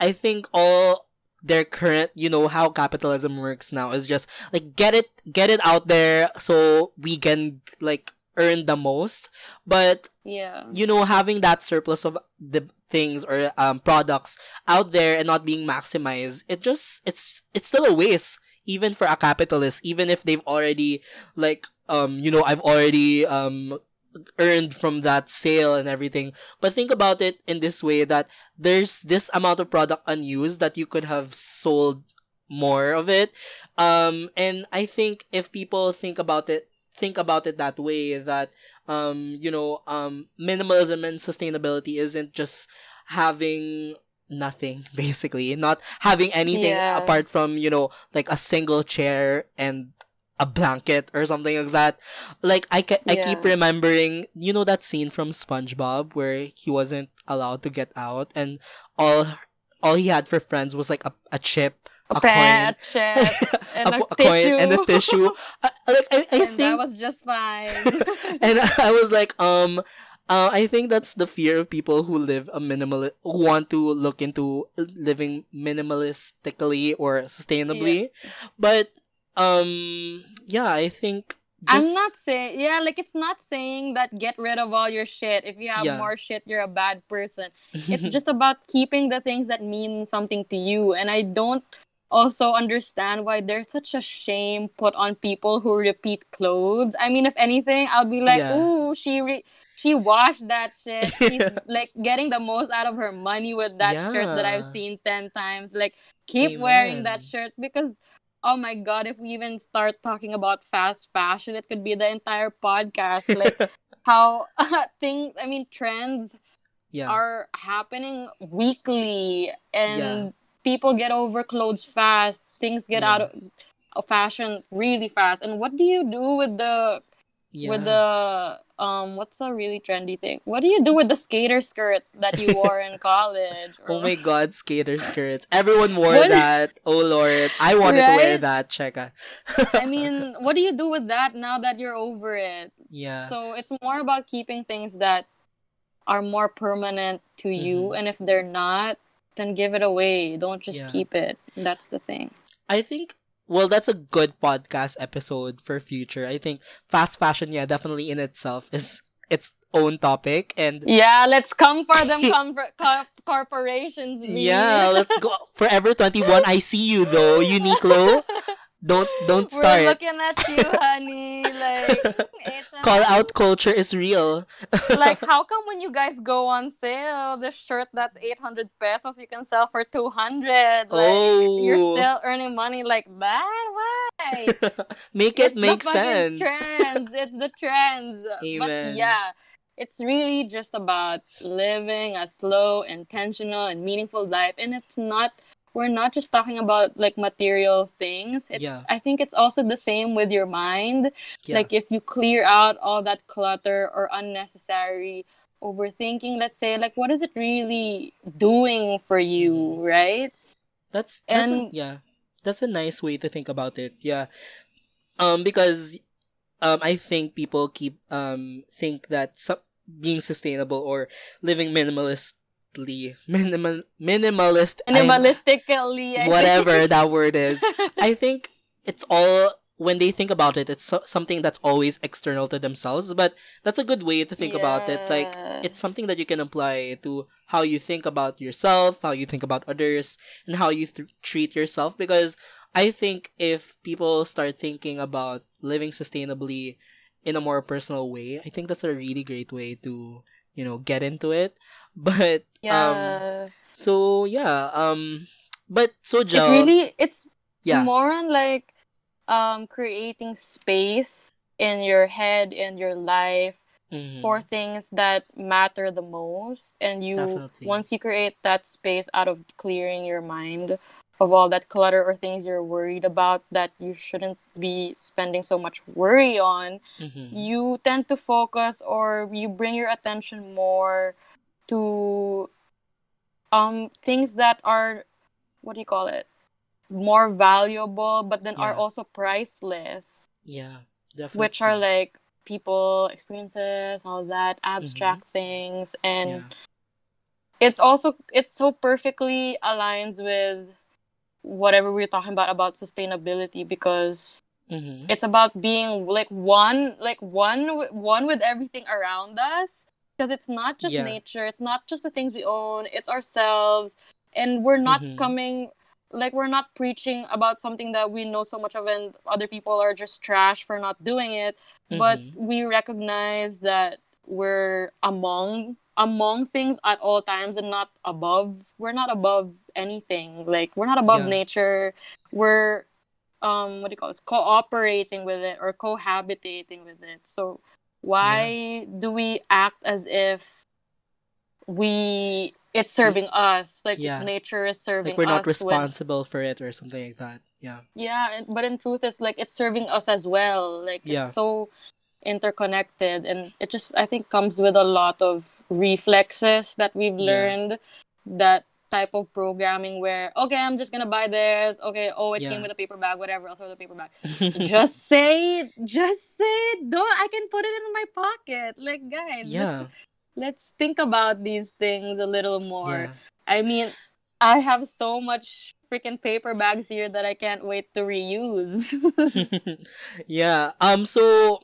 S1: I think all their current you know how capitalism works now is just like get it get it out there so we can like earn the most. But
S2: yeah.
S1: you know having that surplus of the things or um products out there and not being maximized it just it's it's still a waste even for a capitalist even if they've already like um you know i've already um earned from that sale and everything. But think about it in this way that there's this amount of product unused that you could have sold more of it. Um, and I think if people think about it, think about it that way, that, um, you know, um, minimalism and sustainability isn't just having nothing basically not having anything yeah. apart from you know like a single chair and a blanket or something like that. Like I ca- yeah. I keep remembering, you know that scene from SpongeBob where he wasn't allowed to get out and all all he had for friends was like a, a chip,
S2: a, a coin, chip, and a, a, a coin
S1: and a tissue. I, like I, I
S2: and
S1: think
S2: that was just fine.
S1: and I was like, um, uh, I think that's the fear of people who live a minimal who want to look into living minimalistically or sustainably, yeah. but um yeah i think
S2: just... i'm not saying yeah like it's not saying that get rid of all your shit if you have yeah. more shit you're a bad person it's just about keeping the things that mean something to you and i don't also understand why there's such a shame put on people who repeat clothes i mean if anything i'll be like yeah. ooh she re- she washed that shit. She's like getting the most out of her money with that yeah. shirt that I've seen 10 times. Like, keep Amen. wearing that shirt because oh my god, if we even start talking about fast fashion, it could be the entire podcast. Like how uh, things, I mean, trends yeah. are happening weekly, and yeah. people get over clothes fast. Things get yeah. out of fashion really fast. And what do you do with the with the um what's a really trendy thing? What do you do with the skater skirt that you wore in college
S1: or... oh my god skater skirts. Everyone wore what? that. Oh lord. I wanted right? to wear that. Cheka
S2: i mean what do you do with that now that you're over it?
S1: Yeah.
S2: So it's more about keeping things that are more permanent to mm-hmm. you and if they're not then give it away. Don't just yeah. keep it. That's the thing.
S1: I think well, that's a good podcast episode for future. I think fast fashion, yeah, definitely in itself is its own topic and
S2: yeah let's come for them com- co- corporations
S1: yeah let's go. Forever 21 i see you though uniqlo don't don't start.
S2: We're looking at you, honey. Like
S1: call out culture is real.
S2: like how come when you guys go on sale, the shirt that's eight hundred pesos you can sell for two hundred? Like oh. you're still earning money like that? Why?
S1: make it it's make sense.
S2: Trends. It's the trends. Amen. But yeah. It's really just about living a slow, intentional, and meaningful life. And it's not we're not just talking about like material things. It, yeah. I think it's also the same with your mind. Yeah. Like if you clear out all that clutter or unnecessary overthinking, let's say, like what is it really doing for you, mm-hmm. right?
S1: That's, that's and a, yeah. That's a nice way to think about it. Yeah. Um because um I think people keep um think that some being sustainable or living minimalist minimal minimalist
S2: minimalistically
S1: whatever that word is. I think it's all when they think about it it's so, something that's always external to themselves but that's a good way to think yeah. about it. Like it's something that you can apply to how you think about yourself how you think about others and how you th- treat yourself because i think if people start thinking about living sustainably in a more personal way i think that's a really great way to you know get into it but um, yeah. um so yeah um but so
S2: Joe, it really it's yeah. more on like um creating space in your head in your life mm-hmm. for things that matter the most and you Definitely. once you create that space out of clearing your mind of all that clutter or things you're worried about that you shouldn't be spending so much worry on,
S1: Mhm.
S2: you tend to focus or you bring your attention more to um things that are what do you call it more valuable but then are also priceless
S1: Yeah, definitely.
S2: which are like people experiences all that abstract things and
S1: yeah.
S2: it also it so perfectly aligns with whatever we we're talking about about sustainability because
S1: hmm
S2: it's about being like one like one one with everything around us because it's not just
S1: Yeah.
S2: nature it's not just the things we own it's ourselves and we're not
S1: Mhm.
S2: coming like we're not preaching about something that we know so much of and other people are just trash for not doing it but
S1: Mhm.
S2: we recognize that we're among among things at all times and not above we're not above anything like we're not above
S1: Yeah.
S2: nature we're um what do you call it cooperating with it or cohabitating with it so why do we act as if we it's serving us like
S1: Yeah.
S2: nature is serving
S1: Like we're not
S2: us when-
S1: responsible for it or something like that. Yeah.
S2: yeah, but in truth, it's like it's serving us as well. Like
S1: Yeah.
S2: it's so interconnected, and it just I think comes with a lot of reflexes that we've
S1: Yeah.
S2: learned. That type of programming where okay, I'm just gonna buy this. Okay, oh, it
S1: Yeah.
S2: came with a paper bag. Whatever, I'll throw the paper bag. just say it. Just say it. Don't. I can put it in my pocket. Like guys, let's
S1: yeah.
S2: let's think about these things a little more.
S1: Yeah.
S2: I mean, I have so much freaking paper bags here that I can't wait to reuse.
S1: yeah. Um so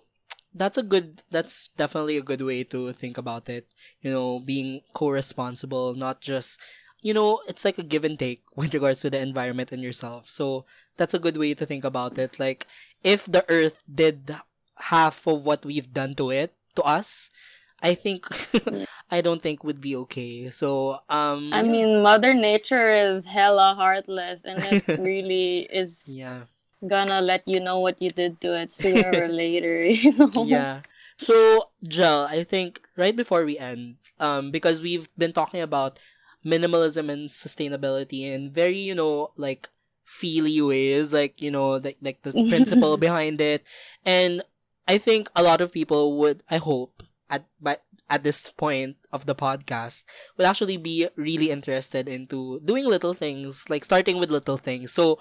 S1: that's a good that's definitely a good way to think about it. You know, being co-responsible, not just you know, it's like a give and take with regards to the environment and yourself. So that's a good way to think about it. Like if the earth did half of what we've done to it, to us, I think I don't think would be okay. So um
S2: I mean, Mother Nature is hella heartless and it really is
S1: yeah.
S2: gonna let you know what you did to it sooner or later, you know?
S1: yeah. So, Jel, I think right before we end, um, because we've been talking about minimalism and sustainability in very, you know, like feely ways, like you know, like like the principle behind it, and I think a lot of people would, I hope, at by at this point of the podcast, would actually be really interested into doing little things, like starting with little things. So,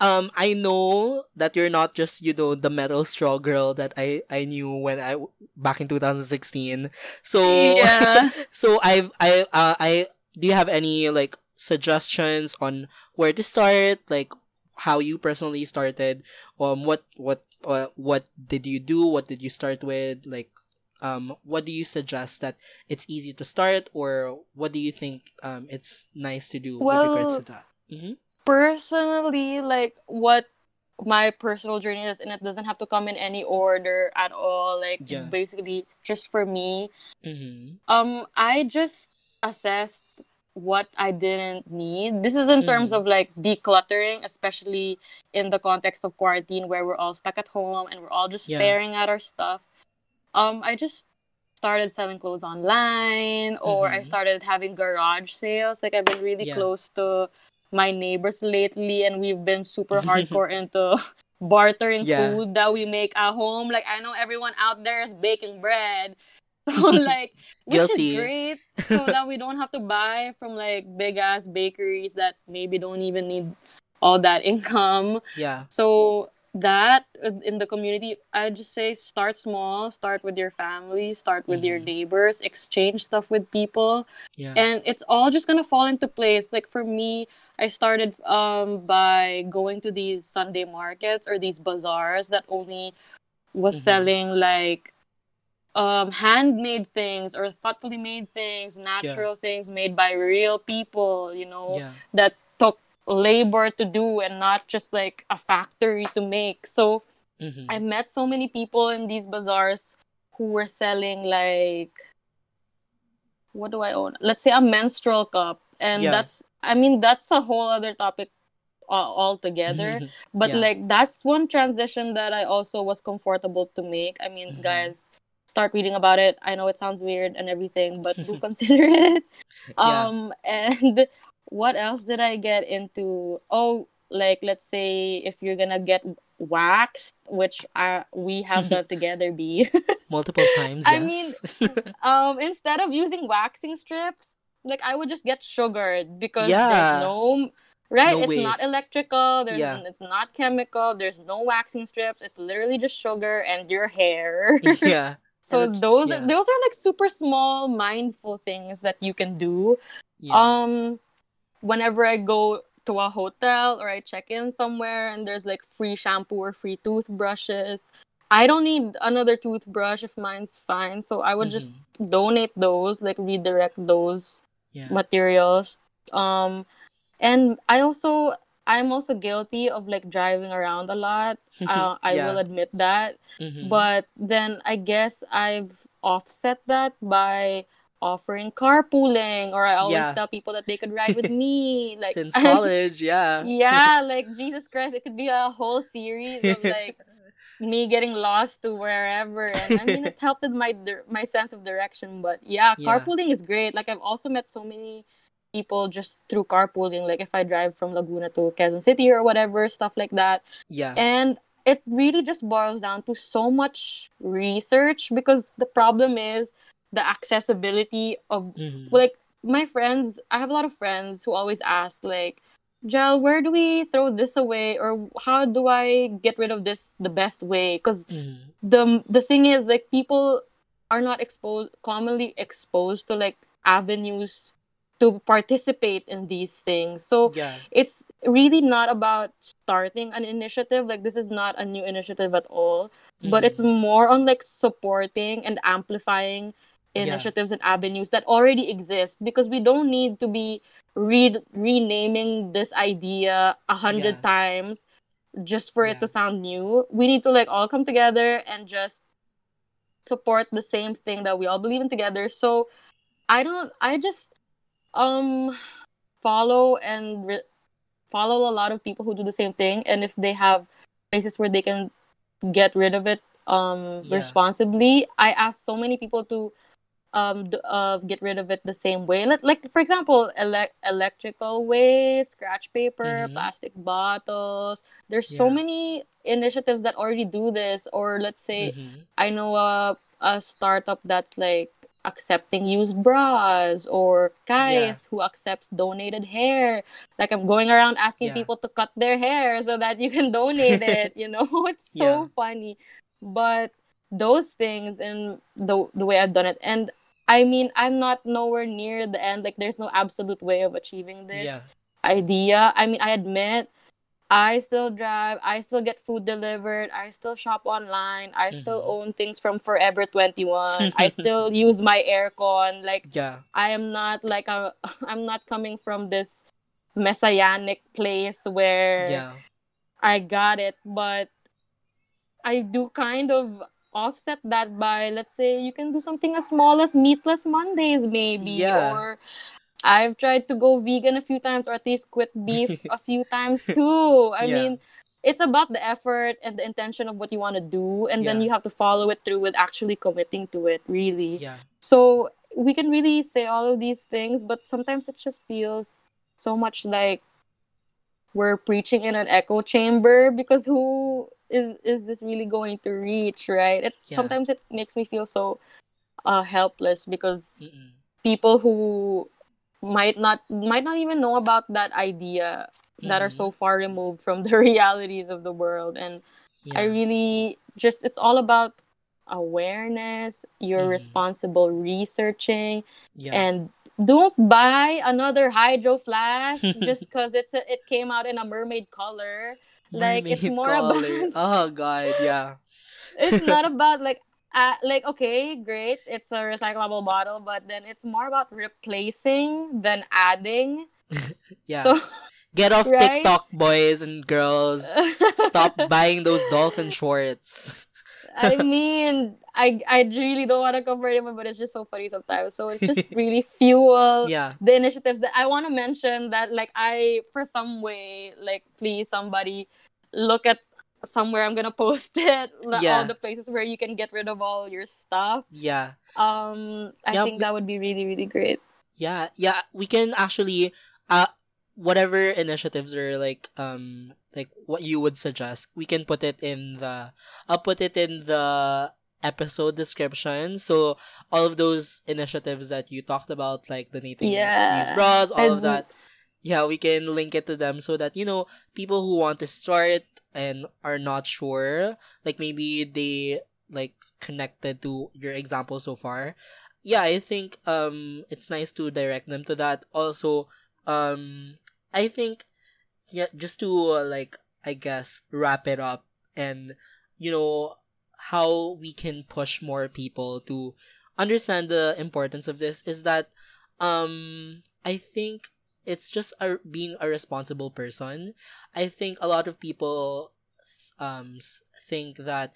S1: um, I know that you're not just you know the metal straw girl that I I knew when I back in 2016. So
S2: Yeah.
S1: so I've I uh, I do you have any like suggestions on where to start like how you personally started um what what uh, what did you do what did you start with like um what do you suggest that it's easy to start or what do you think um it's nice to do with regards
S2: Well,
S1: to that mm-hmm.
S2: Personally, like what my personal journey is, and it doesn't have to come in any order at all. Like
S1: Yeah.
S2: basically, just for me,
S1: Mm-hmm.
S2: Um, I just assessed what I didn't need. This is in terms
S1: Mhm.
S2: of like decluttering, especially in the context of quarantine where we're all stuck at home and we're all just
S1: Yeah.
S2: staring at our stuff. Um, I just started selling clothes online or I
S1: Mhm.
S2: started having garage sales. Like I've been really
S1: Yeah.
S2: close to my neighbors lately and we've been super hardcore into bartering
S1: Yeah.
S2: food that we make at home. Like I know everyone out there is baking bread. So like which is great so that we don't have to buy from like big ass bakeries that maybe don't even need all that income.
S1: yeah
S2: So that uh, in the community, I just say start small, start with your family, start with your
S1: Mhm.
S2: neighbors, exchange stuff with people,
S1: yeah
S2: and it's all just gonna fall into place. Like for me, I started um by going to these Sunday markets or these bazaars that only was
S1: Mhm.
S2: selling like um handmade things or thoughtfully made things, natural things made by real people, you know
S1: yeah
S2: that took labor to do and not just like a factory to make. So
S1: mm-hmm.
S2: I met so many people in these bazaars who were selling like what do I own? Let's say a menstrual cup. And
S1: Yeah.
S2: that's I mean that's a whole other topic altogether. But
S1: Yeah.
S2: like that's one transition that I also was comfortable to make. I mean,
S1: Mhm.
S2: guys, start reading about it. I know it sounds weird and everything, but do consider it.
S1: Yeah.
S2: Um, and what else did I get into? Oh, like let's say if you're gonna get waxed, which I we have done together, B.
S1: Multiple times.
S2: I mean, um, instead of using waxing strips, like I would just get sugared because
S1: Yeah.
S2: there's no right.
S1: No
S2: it's not electrical. There's
S1: Yeah.
S2: it's not chemical. There's no waxing strips. It's literally just sugar and your hair.
S1: yeah.
S2: So
S1: And
S2: those
S1: yeah.
S2: those are like super small mindful things that you can do.
S1: Yeah.
S2: Um, whenever I go to a hotel or I check in somewhere and there's like free shampoo or free toothbrushes, I don't need another toothbrush if mine's fine. So I would just
S1: Mhm.
S2: donate those, like redirect those
S1: yeah.
S2: materials. Um, and I also I'm also guilty of like driving around a lot. Uh, I
S1: Yeah.
S2: will admit that.
S1: Mhm.
S2: But then I guess I've offset that by offering carpooling, or I always
S1: Yeah.
S2: tell people that they could ride with me. Like
S1: since college, yeah.
S2: yeah, like Jesus Christ, it could be a whole series of like me getting lost to wherever, and I mean it helped with my my sense of direction. But yeah,
S1: Yeah.
S2: carpooling is great. Like I've also met so many people just through carpooling. Like if I drive from Laguna to Quezon City or whatever, stuff like that.
S1: yeah.
S2: And it really just boils down to so much research because the problem is the accessibility of
S1: Mhm.
S2: like my friends i have a lot of friends who always ask like Jel where do we throw this away or how do i get rid of this the best way because
S1: Mhm.
S2: the the thing is like people are not exposed commonly exposed to like avenues to participate in these things so
S1: Yeah.
S2: it's really not about starting an initiative like this is not a new initiative at all but
S1: Mhm.
S2: it's more on like supporting and amplifying
S1: Yeah.
S2: initiatives and avenues that already exist because we don't need to be re- renaming this idea a hundred
S1: Yeah.
S2: times just for
S1: Yeah.
S2: it to sound new we need to like all come together and just support the same thing that we all believe in together so i don't i just um follow and re- follow a lot of people who do the same thing and if they have places where they can get rid of it um
S1: Yeah.
S2: responsibly i ask so many people to um d- uh, get rid of it the same way like, like for example ele- electrical waste scratch paper
S1: Mhm.
S2: plastic bottles there's so many initiatives that already do this or let's say
S1: Mhm.
S2: I know a a startup that's like accepting used bras or
S1: Yeah.
S2: Who accepts donated hair. Like I'm going around asking
S1: Yeah.
S2: people to cut their hair so that you can donate it, you know? It's so
S1: Yeah.
S2: funny. But those things and the the way I've done it and I mean I'm not nowhere near the end like there's no absolute way of achieving this idea. I mean, I admit I still drive, I still get food delivered, I still shop online, I still
S1: Mhm.
S2: own things from Forever 21. I still use my aircon. Like
S1: Yeah.
S2: I am not like a I'm not coming from this messianic place where
S1: Yeah.
S2: I got it, but I do kind of offset that by let's say you can do something as small as meatless Mondays maybe
S1: Yeah.
S2: or I've tried to go vegan a few times or at least quit beef a few times too. I
S1: Yeah.
S2: mean, it's about the effort and the intention of what you want to do and then you have to follow it through with actually committing to it, really.
S1: Yeah.
S2: So we can really say all of these things, but sometimes it just feels so much like we're preaching in an echo chamber because who is is this really going to reach, right? It
S1: Yeah.
S2: sometimes it makes me feel so uh helpless because
S1: Mm-mm.
S2: people who might not might not even know about that idea that are
S1: Mhm.
S2: so far removed from the realities of the world and I really just it's all about awareness, you're
S1: Mhm.
S2: responsible researching
S1: Yeah.
S2: and don't buy another hydro flask just because it's a, it came out in a mermaid color. like, it's more
S1: color.
S2: about-
S1: Oh god, yeah.
S2: It's not about like uh, like okay, great, it's a recyclable bottle, but then it's more about replacing than adding.
S1: Yeah.
S2: So
S1: Get off
S2: right?
S1: TikTok, boys and girls. Stop buying those dolphin shorts.
S2: I mean, I I really don't want to compare them, but it's just so funny sometimes. So it's just really fuel
S1: Yeah.
S2: the initiatives that I want to mention that like I for some way like please somebody look at somewhere I'm gonna post it.
S1: Yeah.
S2: All the places where you can get rid of all your stuff.
S1: Yeah.
S2: Um, I
S1: Yeah,
S2: think that would be really, really great.
S1: Yeah, yeah, we can actually uh whatever initiatives or like um like what you would suggest, we can put it in the I'll put it in the episode description. So all of those initiatives that you talked about, like donating
S2: Yeah.
S1: used bras, all of that. Yeah, we can link it to them so that you know people who want to start and are not sure, like maybe they like connected to your example so far. Yeah, I think um it's nice to direct them to that. Also, um I think yeah, just to uh, like I guess wrap it up and you know how we can push more people to understand the importance of this is that um I think it's just a, being a responsible person. I think a lot of people um think that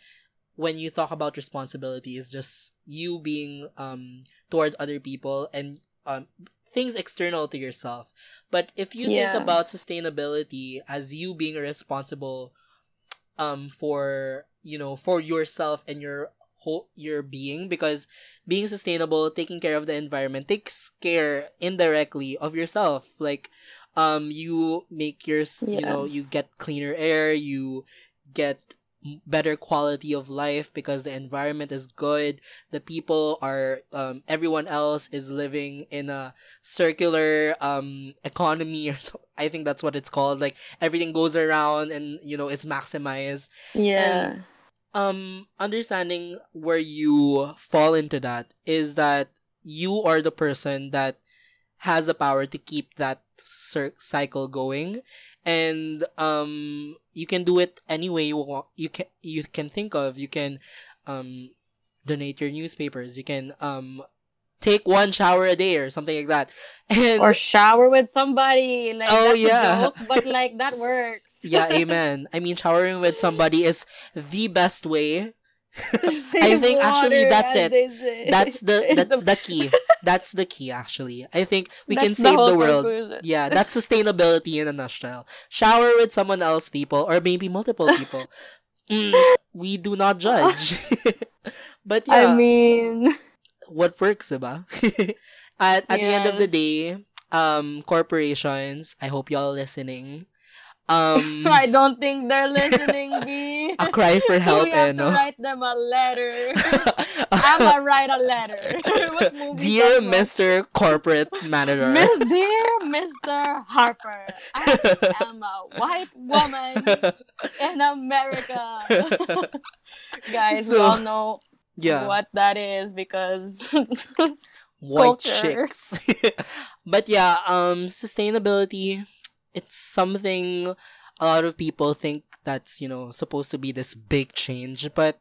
S1: when you talk about responsibility is just you being um towards other people and um things external to yourself. But if you
S2: Yeah.
S1: think about sustainability as you being responsible um for you know for yourself and your whole your being because being sustainable taking care of the environment takes care indirectly of yourself. Like um you make your s you know you get cleaner air you get better quality of life because the environment is good. The people are um everyone else is living in a circular um economy or so i think that's what it's called. Like everything goes around and you know it's maximized.
S2: Yeah.
S1: Um understanding where you fall into that is that you are the person that has the power to keep that cir- cycle going. And um you can do it any way you want you can you can think of. You can um donate your newspapers. You can um take one shower a day or something like that and
S2: Or shower with somebody. Like
S1: Oh,
S2: that's
S1: yeah.
S2: joke, but like that works.
S1: yeah amen i mean showering with somebody is the best way I think actually that's it. that's the that's the key that's the key actually i think we can save
S2: whole
S1: the world
S2: conclusion.
S1: yeah that's sustainability in a nutshell shower with someone else people or maybe multiple people Mm, we do not judge but yeah
S2: I mean,
S1: what works diba? at, at the end of the day um corporations i hope y'all listening um
S2: I don't think they're listening, B.
S1: a cry for help
S2: we have
S1: eh,
S2: to
S1: no?
S2: write them a letter. I'm gonna write a letter.
S1: Dear? Mr. Corporate Manager.
S2: Miss Dear Mr. Harper, I am a white woman in America. Guys, we all know
S1: yeah,
S2: what that is because
S1: white chicks. but yeah, um, sustainability. It's something a lot of people think that's you know supposed to be this big change, but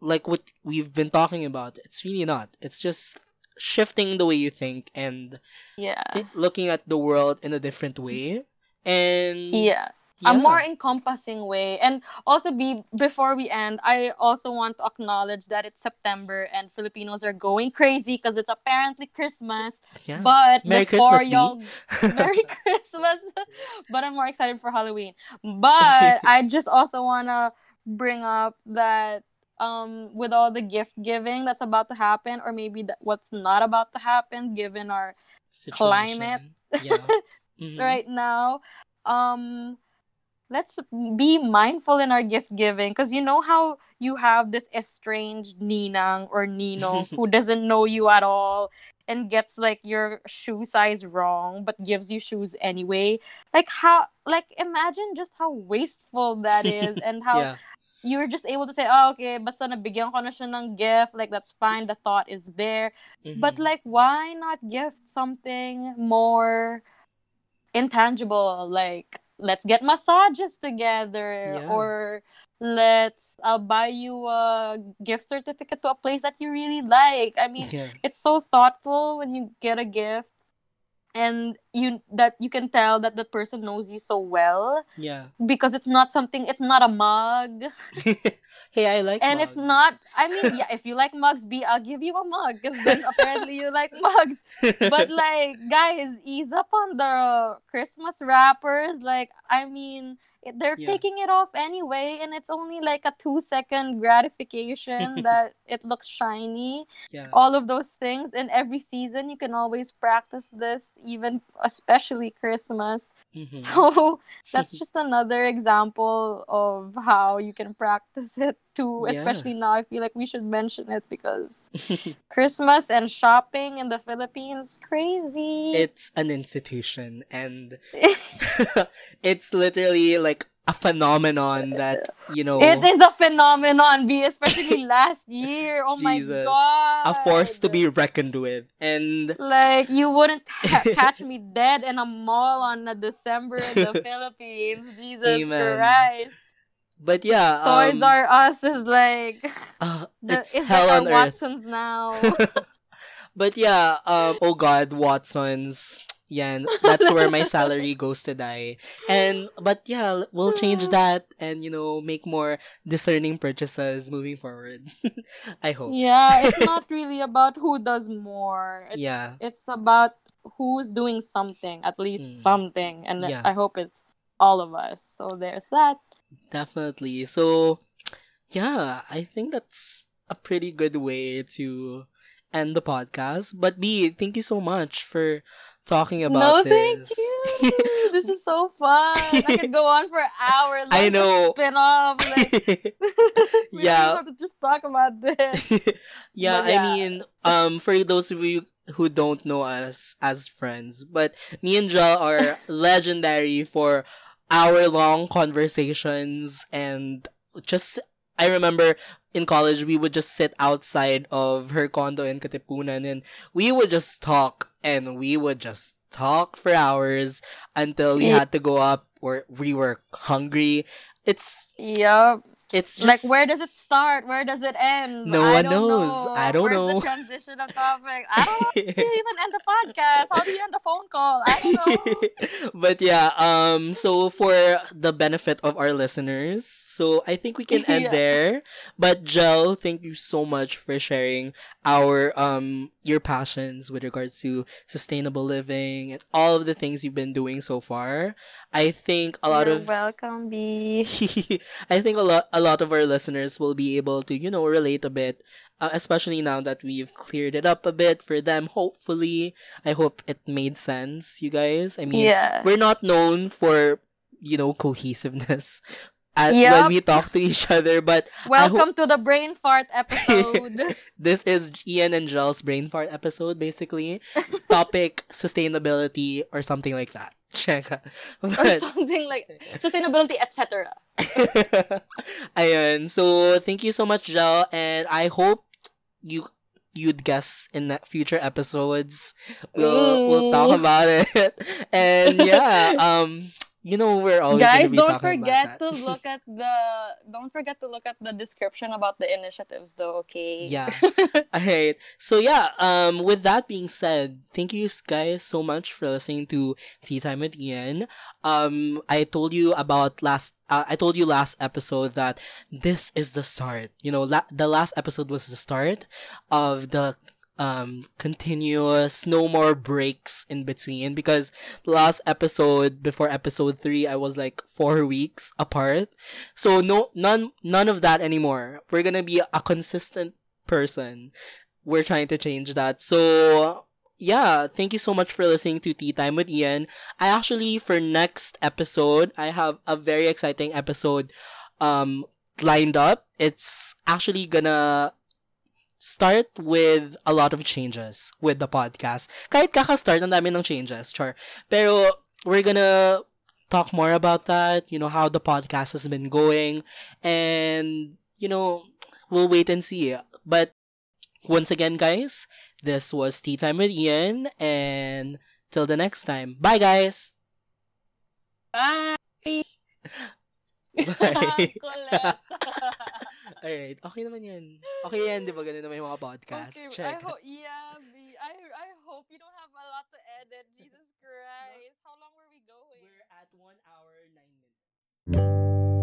S1: like what we've been talking about, it's really not. It's just shifting the way you think and
S2: yeah,
S1: looking at the world in a different way. And
S2: yeah.
S1: Yeah.
S2: a more encompassing way. And also, be before we end, I also want to acknowledge that it's September and Filipinos are going crazy because it's apparently Christmas.
S1: yeah.
S2: But
S1: Merry
S2: before
S1: Christmas,
S2: y'all, Merry Christmas. but I'm more excited for Halloween. But I just also wanna bring up that um with all the gift giving that's about to happen, or maybe that what's not about to happen, given our climate.
S1: Situation. Yeah. Mhm.
S2: right now um let's be mindful in our gift giving because you know how you have this estranged ninang or nino who doesn't know you at all and gets like your shoe size wrong but gives you shoes anyway like how like imagine just how wasteful that is and how
S1: Yeah.
S2: you're just able to say oh okay basta nabigyan ko na siya ng gift like that's fine the thought is there but
S1: Mhm.
S2: like, why not gift something more intangible? Like, let's get massages together,
S1: Yeah.
S2: or let's buy you a gift certificate to a place that you really like. I mean,
S1: yeah.
S2: it's so thoughtful when you get a gift, and you that you can tell that the person knows you so well
S1: Yeah.
S2: because it's not something. It's not a mug
S1: hey, I like
S2: and it's not i mean yeah if you like mugs b i'll give you a mug because then apparently you like mugs but like guys ease up on the christmas wrappers like i mean they're
S1: Yeah.
S2: taking it off anyway, and it's only like a two second gratification that it looks shiny.
S1: Yeah.
S2: All of those things, and every season you can always practice this, even especially Christmas.
S1: Mhm.
S2: So that's just another example of how you can practice it too.
S1: Yeah.
S2: Especially now, I feel like we should mention it because Christmas and shopping in the Philippines crazy.
S1: it's an institution and it's literally like a phenomenon that you know
S2: It is a phenomenon, B, especially last year. Oh my god.
S1: a force to be reckoned with and
S2: Like you wouldn't ha- catch me dead in a mall on a December in the Philippines. Jesus
S1: Amen.
S2: Christ.
S1: but yeah
S2: Toys
S1: um,
S2: R Us is like
S1: uh,
S2: the,
S1: it's
S2: is
S1: hell
S2: like
S1: on
S2: our
S1: earth
S2: Watsons now.
S1: but yeah um oh god watsons yeah that's where my salary goes to die and but yeah we'll change that and you know make more discerning purchases moving forward i hope
S2: yeah, it's not really about who does more. It's,
S1: yeah
S2: it's about who's doing something, at least
S1: Mm.
S2: something, and
S1: Yeah.
S2: I hope it's all of us. So there's that.
S1: Definitely. So, yeah, I think that's a pretty good way to end the podcast. But B, thank you so much for talking about
S2: no,
S1: about
S2: thank
S1: this.
S2: you. this is so fun. I could go on for hours.
S1: I
S2: Like the
S1: know.
S2: Spin-off. Like, we
S1: Yeah.
S2: have to just talk about this.
S1: yeah,
S2: But
S1: I mean, um, for those of you who don't know us as friends, but me and Jel are legendary for hour long conversations and just I remember in college we would just sit outside of her condo in Katipunan and we would just talk and we would just talk for hours until we had to go up or we were hungry. It's
S2: Yup.
S1: it's just
S2: like where does it start? Where does it end?
S1: No
S2: I
S1: one knows.
S2: know.
S1: I don't
S2: Where's
S1: know.
S2: the transition of topic? I don't know. How do you even end the podcast? How do you end a phone call? I don't know.
S1: but yeah, um so for the benefit of our listeners, so I think we can end
S2: Yeah.
S1: there. But Jel, thank you so much for sharing our um your passions with regards to sustainable living and all of the things you've been doing so far. I think a lot
S2: You're
S1: of
S2: welcome, B.
S1: I think a lot a lot of our listeners will be able to, you know, relate a bit, uh, especially now that we've cleared it up a bit for them. Hopefully, I hope it made sense, you guys. I mean,
S2: yeah.
S1: we're not known for, you know, cohesiveness at, when we talk to each other, but
S2: Welcome to the brain fart episode.
S1: this is Ian and Jel's brain fart episode, basically. Topic sustainability or something like that. Check.
S2: or something like sustainability, etc.
S1: Ayan. So, thank you so much, Jel. And I hope you you'd guess in the future episodes. We'll we'll talk about it. And yeah, um, you know we're always
S2: Guys,
S1: be
S2: don't forget to look at the don't forget to look at the description about the initiatives though, okay?
S1: Yeah. Alright. So yeah, um with that being said, thank you guys so much for listening to Tea Time with Ian. Um I told you about last uh, I told you last episode that this is the start. You know, la- the last episode was the start of the um continuous no more breaks in between because last episode before episode 3 I was like 4 weeks apart. So no none none of that anymore. We're going to be a consistent person. We're trying to change that. So yeah, thank you so much for listening to Tea Time with Ian. I actually for next episode, I have a very exciting episode um lined up. It's actually gonna start with a lot of changes with the podcast. Kahit kaka-start, ang dami ng changes, char. Pero we're gonna talk more about that, you know, how the podcast has been going, and, you know, we'll wait and see. But once again, guys, this was Tea Time with Ian, and till the next time. Bye, guys!
S2: Bye.
S1: Bye. Alright, okay naman yan. Okay yan, di ba? Ganun naman yung mga podcast.
S2: okay, I
S1: Check.
S2: hope yeah, B. I I hope you don't have a lot to edit. Jesus Christ. How long were we going?
S1: We're at 1 hour, 9 minutes.